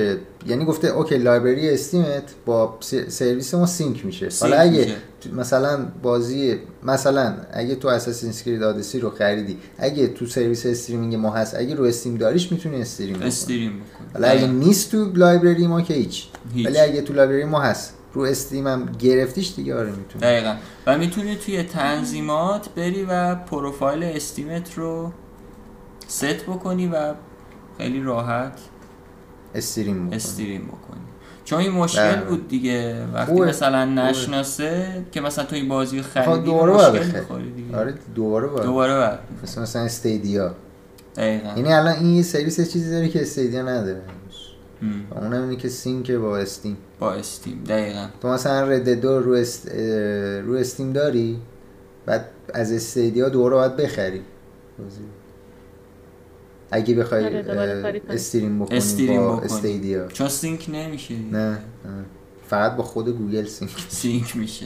یعنی گفته okay library Steam ت با سرویس ما sync میشه. sync حالا اگه میشه. مثلا بازی مثلا اگه تو Assassin's Creed Odyssey رو خریدی اگه تو سرویس streaming ما هست اگه رو Steam داریش می‌تونی stream بکنی. stream بکن حالا اگه نیست تو library ما که هیچ. هیچ. ولی اگه تو library ما هست رو Steam هم گرفتیش دیگه آره می‌تونی. دقیقا. و می‌تونی توی تنظیمات بری و پروفایل استیمت رو ست بکنی و خیلی راحت stream بکنی stream بکنی چون این مشکل بله. بود دیگه. وقتی خوبه. مثلا خوبه. نشناسه که مثلا تو این بازی خریدی دوباره مشکل. می‌خوری دیگه. آره دوباره باید. دوباره بعد مثل مثلا Stadia. دقیقا. یعنی الان این یه سرویس چیزی داره که Stadia نداره. اونم اینه که sync با Steam. با Steam دقیقا. تو مثلا رد دو رو, است... رو Steam داری بعد از Stadia دوباره باید بخری. اگه بخوای آره،. stream بکنی stream با بکنی. Stadia. چون sync نمیشه. نه نه. فقط با خود گوگل sync. sync میشه.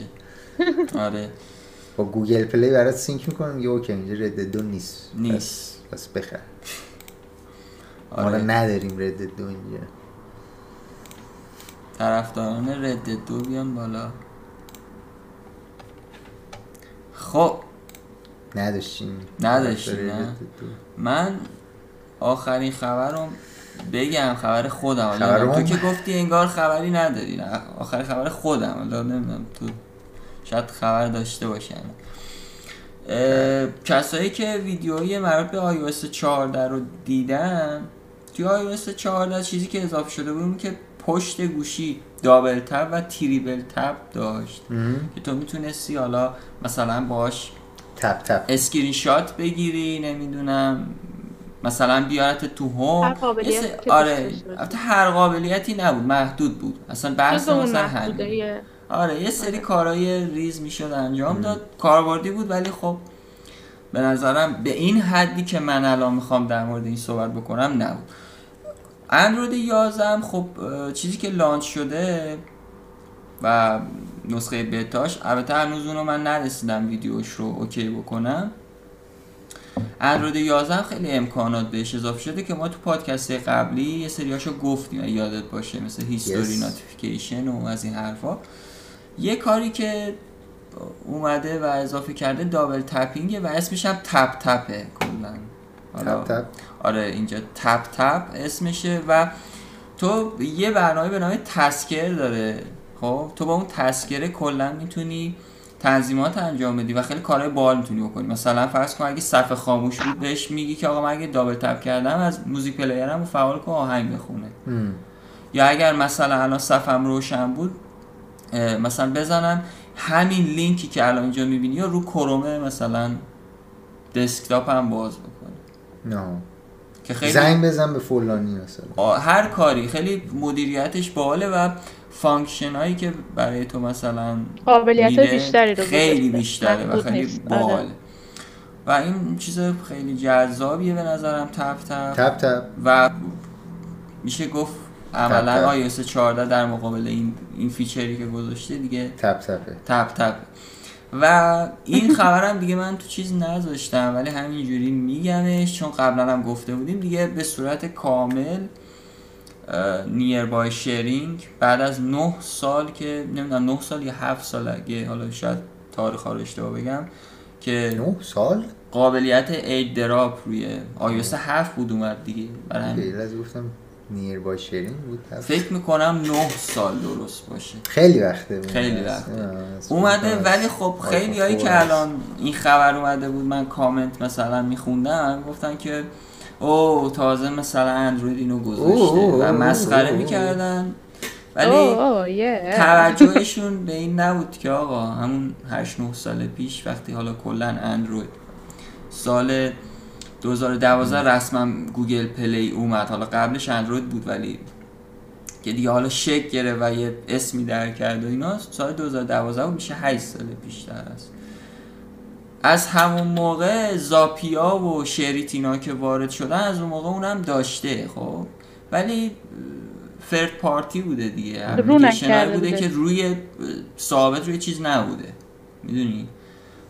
آره. با Google Play برات sync می‌کنم. میگه okay اینجا رد دو نیست. نیست. پس, بخر. ما آره. نداریم رد دو اینجا. طرفداران رد دو بیان بالا. خب. نداشتیم. نداشتیم، نه؟ من آخرین خبر رو بگم خبر خودم خبر. تو؟ که گفتی انگار خبری نداری نه آخرین خبر خودم حالا نمی‌دونم تو شاید خبر داشته باشن کسایی که ویدیوی مربوط به iOS 14 رو دیدن توی iOS 14 چیزی که اضافه شده بود که پشت گوشی دابل تب و تریبل تب داشت. که تو می‌تونستی حالا مثلا باش tap tap screenshot بگیری نمی‌دونم مثلا بیارت تو home قابلیت یه سری- آره البته هر قابلیتی نبود محدود بود. اصلا بحث مثلا همین محدوده آره یه سری کارهای ریز می‌شد انجام داد. کاربردی بود ولی خب به نظرم به این حدی که من الان می‌خوام در مورد این صحبت بکنم نبود. اندروید 11 هم خب چیزی که launch شده و نسخه بتاش البته هنوز اونو من نرسیدم ویدیوش رو okay بکنم. اندروید 11 هم خیلی امکانات بهش اضافه شده که ما تو پادکست قبلی یه سریاشو گفتیم یادت باشه مثل history Yes. notification و از این حرفا. یه کاری که اومده و اضافه کرده double tapping ه و اسمش هم tap tap ه کلا. حالا- tap tap آره اینجا تپ تپ اسمشه و تو یه برنامه به نام تسکر داره. خب تو با اون تسکره کلا می‌تونی تنظیمات انجام بدی و خیلی کارهای بال می‌تونی بکنی. مثلا فرض کن اگه صفحه خاموش بود بهش میگی که آقا من اگه دابل تپ کردم از موزیک پلیرم فعال کن آهنگ بخونه. ام. یا اگر مثلا الان صفم روشن بود مثلا بزنم همین لینکی که الان اینجا می‌بینی یا رو کرومه مثلا دسکتاپ هم باز بکنه نه. که خیلی زنگ بزن به فلانی مثلا. هر کاری. خیلی مدیریتش باحاله و function هایی که برای تو مثلا قابلیت بیشتری رو خیلی. بیشتره و خیلی نیست. آره. و این چیز خیلی جذابیه به نظرم tap tap. tap tap. و میشه گفت عملا iOS 14 در مقابل این این feature ی که گذاشته دیگه tap tap ه. tap tap. و این خبرم دیگه من تو چیز نذاشتم ولی همینجوری میگمش چون قبلا هم گفته بودیم دیگه به صورت کامل نیر بای شیرینگ بعد از 9 سال که نمی‌دونم 9 سال یا 7 سال اگه حالا شاید تاریخ ها رو اشتباه بگم که نه سال؟ قابلیت اید دراپ روی iOS 7 بود اومد دیگه. برای از گفتم. نیر با شیرین بود هفت. فکر می‌کنم 9 سال درست باشه خیلی وقته خیلی وقته. اومده ولی خب خیلی هایی که. الان این خبر اومده بود من کامنت مثلا میخوندم گفتن که او تازه مثلا اندروید اینو گذاشته و مسخره. می‌کردن ولی. توجهشون به این نبود که آقا همون 8 9 سال پیش وقتی حالا کلا اندروید سال 2012 رسما Google Play اومد. حالا قبلش اندروید بود ولی که دیگه حالا شک گرفت و یه اسمی در کرد و اینا سال 2012 بود. میشه 8 سال پیشتر است. از همون موقع زاپیا و شریتینا که وارد شدن از اون موقع اونم داشته خب. ولی فرد پارتی بوده دیگه. رو بوده بوده. که روی ثابت روی چیز نبوده. می‌دونی؟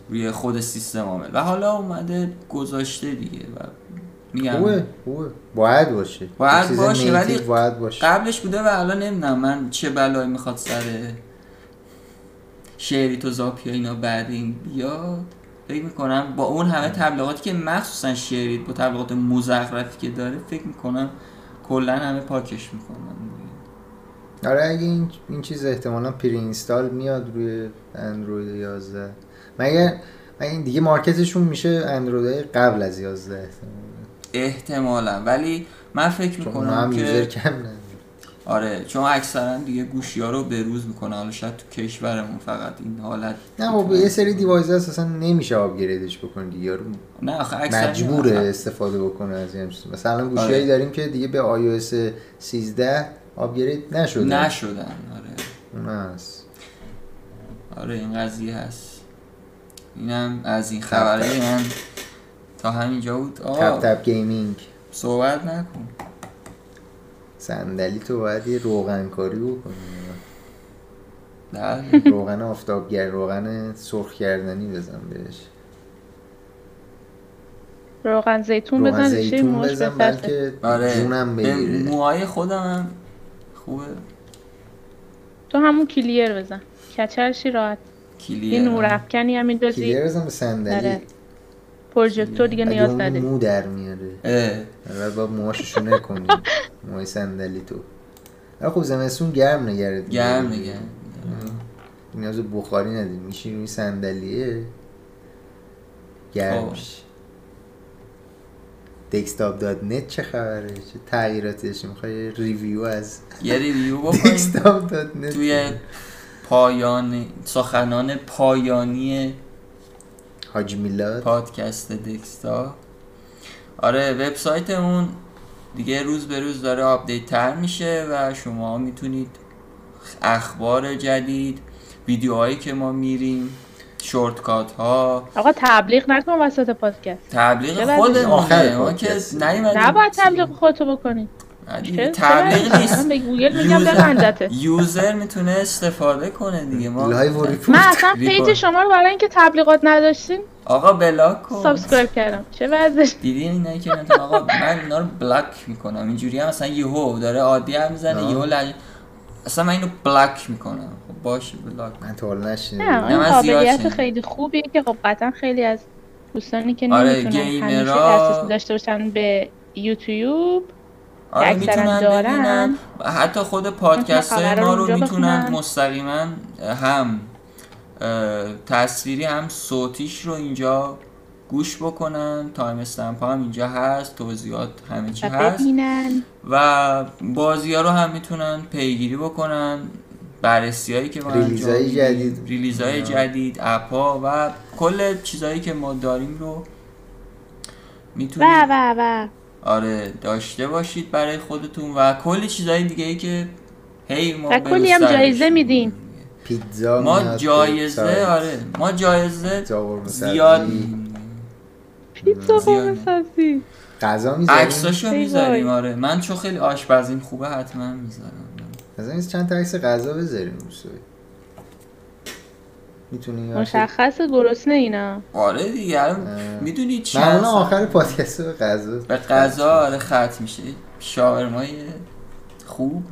روی خود سیستم عامل. و حالا اومده گذاشته دیگه و میگم خوبه خوبه. باید باشه. باید باشه، ولی باید باشه. قبلش بوده و الان نمی‌دونم من چه بلایی می‌خواد سر شعری تو زاپیا اینا بعد این بیاد. فکر می‌کنم با اون همه تبلیغاتی که مخصوصا شعری با تبلیغات مزخرفی که داره فکر می‌کنم کلا همه پاکش می‌کنن. آره اگه این, این چیز احتمالا پری اینستال میاد روی اندروید 11 مگه مگه این دیگه مارکتشون میشه اندروید قبل از 11 احتمالا. احتمالا ولی من فکر اونا هم می‌کنم یوزر که کم نداره آره چون اکثرا دیگه گوشی ها رو بروز می‌کنه حالا شاید تو کشورمون فقط این حالت نه خب یه سری دیوایس هست اصلا نمیشه آپگریدش بکنی دیگه یارو. نه آخه اکثر مجبوره استفاده بکنه از این چیز. مثلا گوشیایی آره. داریم که دیگه به iOS 13 آپگرید نشده. نشدن آره. اون هست آره این قضیه هست. اینم از این خبره من. تا همینجا بود. تپ آقا تپ گیمینگ. صحبت نکن. صندلی تو باید یه روغن کاری بکنی. بله. روغن آفتابگر روغن سرخ کردنی بزن بهش. روغن زیتون روغن بزن ریشه زیتون بزن آره. جونم به بگیره. موهای خودم هم خوبه؟ تو همون کلیر بزن. کچلشی راحت. کلیه یه نور افکنی هم میندازی. کلیر بزن به صندلی. آره. پروژکتور دیگه نیاز نداری. مو در میاره. اه. اول با موهاشو شونه کنی موهای صندلی تو. خب زمستون گرم نگره دیگه. گرم نگه. نیاز به بخاری نداری. میشین روی صندلیه؟ گرم خب. میشه دکستاپ dot net چه خبره؟ چه تغییراتش می‌خوای review از یه review بکنیم. دکستاپ dot net توی پایان سخنان پایانی حاج میلاد. پادکست دکستا آره وبسایتمون دیگه روز به روز داره update تر میشه و شما می‌تونید اخبار جدید ویدیوهایی که ما میریم شورتکات ها آقا تبلیغ نکن وسط پادکست. تبلیغ خودمونه آخر ما که. نیومدیم. نباید تبلیغ خودتو بکنی. نه؟ تبلیغ من نیست. به گوگل میگم یوزر- ببندته یوزر می‌تونه استفاده کنه دیگه. ما من اصلا. پیج شما رو برای اینکه تبلیغات نداشتین آقا بلاک کن. سابسکرایب کردم. چه وضعش؟ دیدین اینایی که آقا من اینا رو بلاک می‌کنم. اینجوری هم مثلا یهو داره عادی هم می‌زنه. یهو لج... اصلا من اینو block می‌کنم. باشه block من تا حالا نه من قابلیت. خیلی خوبیه که خب قطعا خیلی از دوستانی که آره، نمی‌تونن همیشه دسترسی داشته باشن به یوتیوب آره می‌تونن دارن. حتی خود پادکست های ما رو می‌تونن. مستقیما هم تصویری هم صوتیش رو اینجا گوش بکنن. timestamp هم اینجا هست توضیحات همه چی هست. و بازی ها رو هم می‌تونن پیگیری بکنن. بررسی هایی که ما ریلیزهای جدید. ریلیزهای. جدید اپ ها و کل چیزهایی که ما داریم رو می‌تونید و و آره داشته باشید برای خودتون و کلی چیزهای دیگه ای که هی ما و کلی هم جایزه میدیم. پیتزا ما جایزه. آره ما جایزه. زیاد پیتزا. قرمه سبزی غذا می‌ذاریم عکساشو می‌ذاریم. آره من چون خیلی آشپزیم خوبه حتما می‌ذارم مثلا این چند تا عکس غذا بذاریم رو سایت می‌تونی مشخص گرسنه اینا. آره دیگه. می‌دونی چند معمولا آخر پادکست به غذا به غذا آره ختم میشه. شاورمای خوب.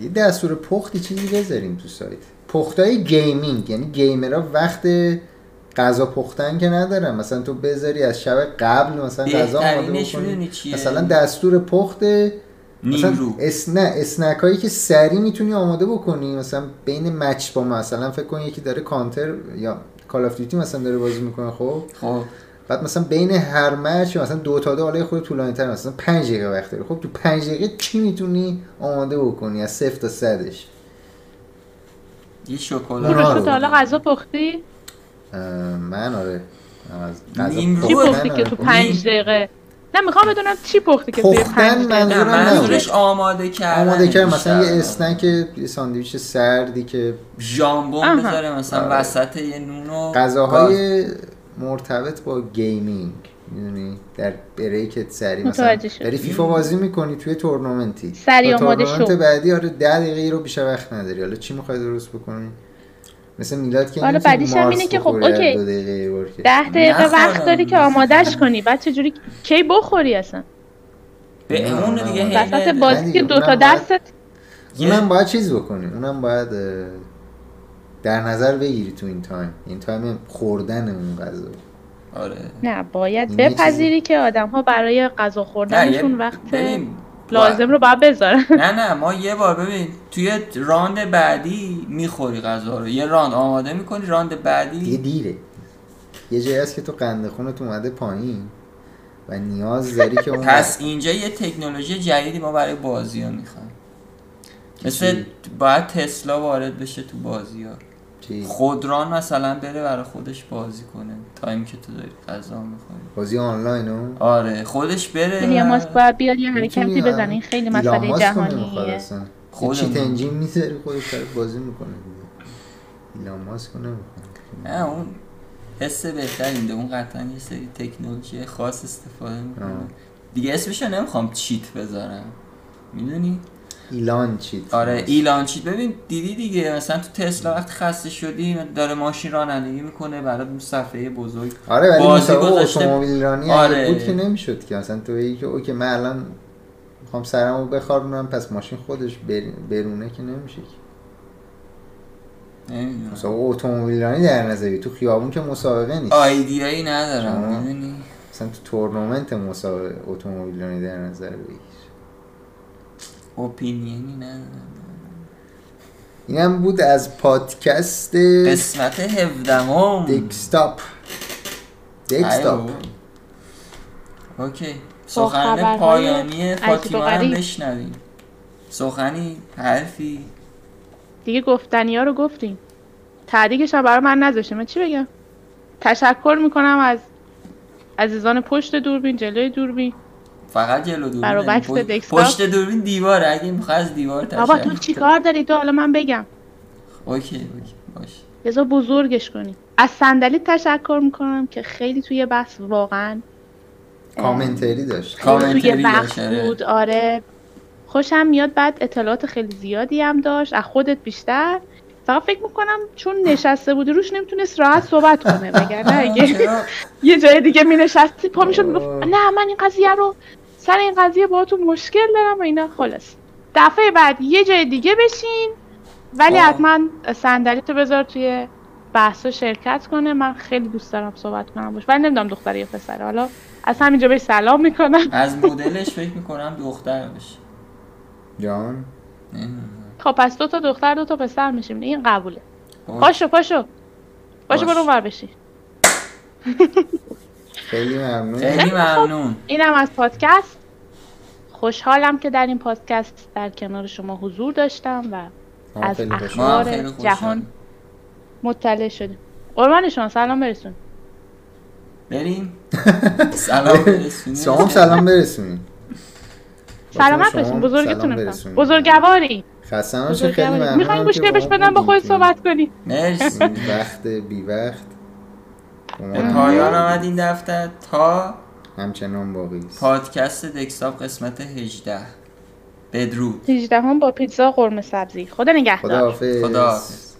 یه دستور پختی چیزی بذاریم تو سایت. پختای gaming یعنی gamer ها وقت غذا پختن که ندارن. مثلا تو بذاری از شب قبل مثلا غذا آماده بکنی. مثلا دستور پخت مثلا نیمرو اس نه اسنک هایی که سری می‌تونی آماده بکنی مثلا بین match با مثلا فکر کن یکی داره کانتر یا Call of Duty مثلا داره بازی می‌کنه خب؟ خب. بعد مثلا بین هر match مثلا دو تا دو حالا خود طولانی تر مثلا 5 دقیقه وقت داره. خب تو 5 دقیقه چی می‌تونی آماده بکنی؟ از صفر تا صدش. یه اونا شکلات رو. تو حالا غذا پختی؟ من آره. از غذا پختی که تو نیم. پنج دقیقه؟ نه می‌خوام بدونم چی پختی که پختن منظورم. منظورش آماده کردن آماده کرد مثلا. یه اسنک یه ساندویچ سردی که ژامبون. بذاره مثلا آره. وسط یه نون و گاز. غذاهای مرتبط با گیمینگ می‌دونی در بریکت سری مثلا. داری فیفا بازی می‌کنی توی تورنمنتی سریع تا آماده تورنمنت شو. بعدی آره ده دقیقه رو بیشتر وقت نداری حالا چی می‌خوای درست بکنی مثل میلاد که حالا نمی‌تونی بعدیش هم اینه که خب، okay. ده دقیقه. وقت داری که آمادش کنی. بعد چجوری کی بخوری اصلا؟ به اون دیگه وسط. بازی که دو تا دستت اونم باید چیز بکنی اونم باید در نظر بگیری تو این time. این time خوردن اون غذا. آره. نه باید بپذیری که آدم ها برای غذا خوردنشون وقت لازم رو باید بذارن نه نه ما یه بار ببین توی راند بعدی می‌خوری غذا رو. یه راند آماده می‌کنی راند دیگه بعدی دیره. یه جایی هست که تو قند خونت اومده پایین و نیاز داری که اون پس اینجا یه تکنولوژی جدیدی ما برای بازی ها می‌خوایم. مثل؟ باید تسلا وارد بشه تو بازی ها. چی؟ خودران مثلا بره برای خودش بازی کنه تایم که تو داری غذا می‌خوری. بازی آنلاین رو آره خودش بره. ایلیا و ماسک باید بیاد یه حرکتی بزنه. این خیلی مسئله جهانیه. خودمون. چیت انجین می‌ذاری خودش داره بازی می‌کنه ایلان ماسک رو نمی‌خواد. نه اون حس بهتری میده. اون قطعا یه سری تکنولوژی خاص استفاده می‌کنه. دیگه اسمش رو نمی‌خوام چیت بذارم. می‌دونی؟ ایلان چیت آره ایلان چیت ببین دیدی دیگه مثلا تو تسلا وقت خسته شدی داره ماشین رانندگی می‌کنه برای اون صفحه بزرگ آره ولی مسابقه اتومبیل رانی آره. بود که نمی‌شد که. مثلا تو بگی که اوکی من الان می‌خوام سرمو بخارونم پس ماشین خودش بر- برونه که نمیشه که. نمی‌دونم. مسابقه اتومبیل رانی در نظر بگیر. تو خیابون که مسابقه نیست. آیدیایی ندارم. می‌دونی؟ مثلا تو تورنمنت مسابقه اتومبیل رانی در نظر بگیر. اپینینی ندارم اینم بود از پادکست قسمت هفدهم. دکستاپ دکستاپ اوکی. سخن پایانی فاطیما هم. بشنویم. سخنی حرفی. دیگه گفتنی ها رو گفتیم. تعدیقش هم برای من نذاشته من چی بگم؟ تشکر می‌کنم از عزیزان پشت دوربین جلوی دوربین. فقط جلو دوربین پشت- دکستاپ. پشت دوربین دیواره اگه می‌خوای از دیوار بابا تشکر تو چیکار داری؟ تو حالا من بگم. اوکی اوکی باش. بذار بزرگش کنی. از صندلی تشکر می‌کنم که خیلی توی بحث واقعا کامنتری داشت. توی داشت، آره. بود. آره. خوشم میاد بعد اطلاعات خیلی زیادی هم داشت. از خودت بیشتر. فقط فکر می‌کنم چون نشسته بودی روش نمی‌تونست راحت صحبت کنه وگرنه اگه؟ یه جای دیگه می نشستی پا می‌شد می‌گفت. نه من این قضیه رو سر این قضیه باهاتون مشکل دارم و اینا خلاص دفعه بعد یه جای دیگه بشین ولی. حتما صندلی تو بذار توی بحثا شرکت کنه من خیلی دوست دارم صحبت کنم باش ولی نمی‌دونم دختره یا پسره حالا از همینجا بهش سلام می‌کنم از مدلش فکر می‌کنم دختر بشه جان. خب پس دو تا دختر دو تا پسر میشیم. این قبوله. خب، پاشو پاشو. پاشو. برو ور بشی خیلی ممنون. خیلی ممنون. اینم از پادکست. خوشحالم که در این پادکست در کنار شما حضور داشتم و از اخبار. جهان مطلع شدیم. قربان شما سلام برسون. بریم. سلام برسونیم. شما هم سلام برسونید سلامت باشین بزرگتون. بزرگواری. خسته نباشید خیلی ممنونم می‌خواین گوش که بهش بدم با خودت بودید. صحبت کنی. مرسی. وقت بی وقت به پایان آمد این دفتر. تا همچنان باقی است. پادکست دکستاپ قسمت 18 بدرود. 18 هم با پیتزا قرمه سبزی. خدا نگهدار. خدا حافظ خدا حافظ.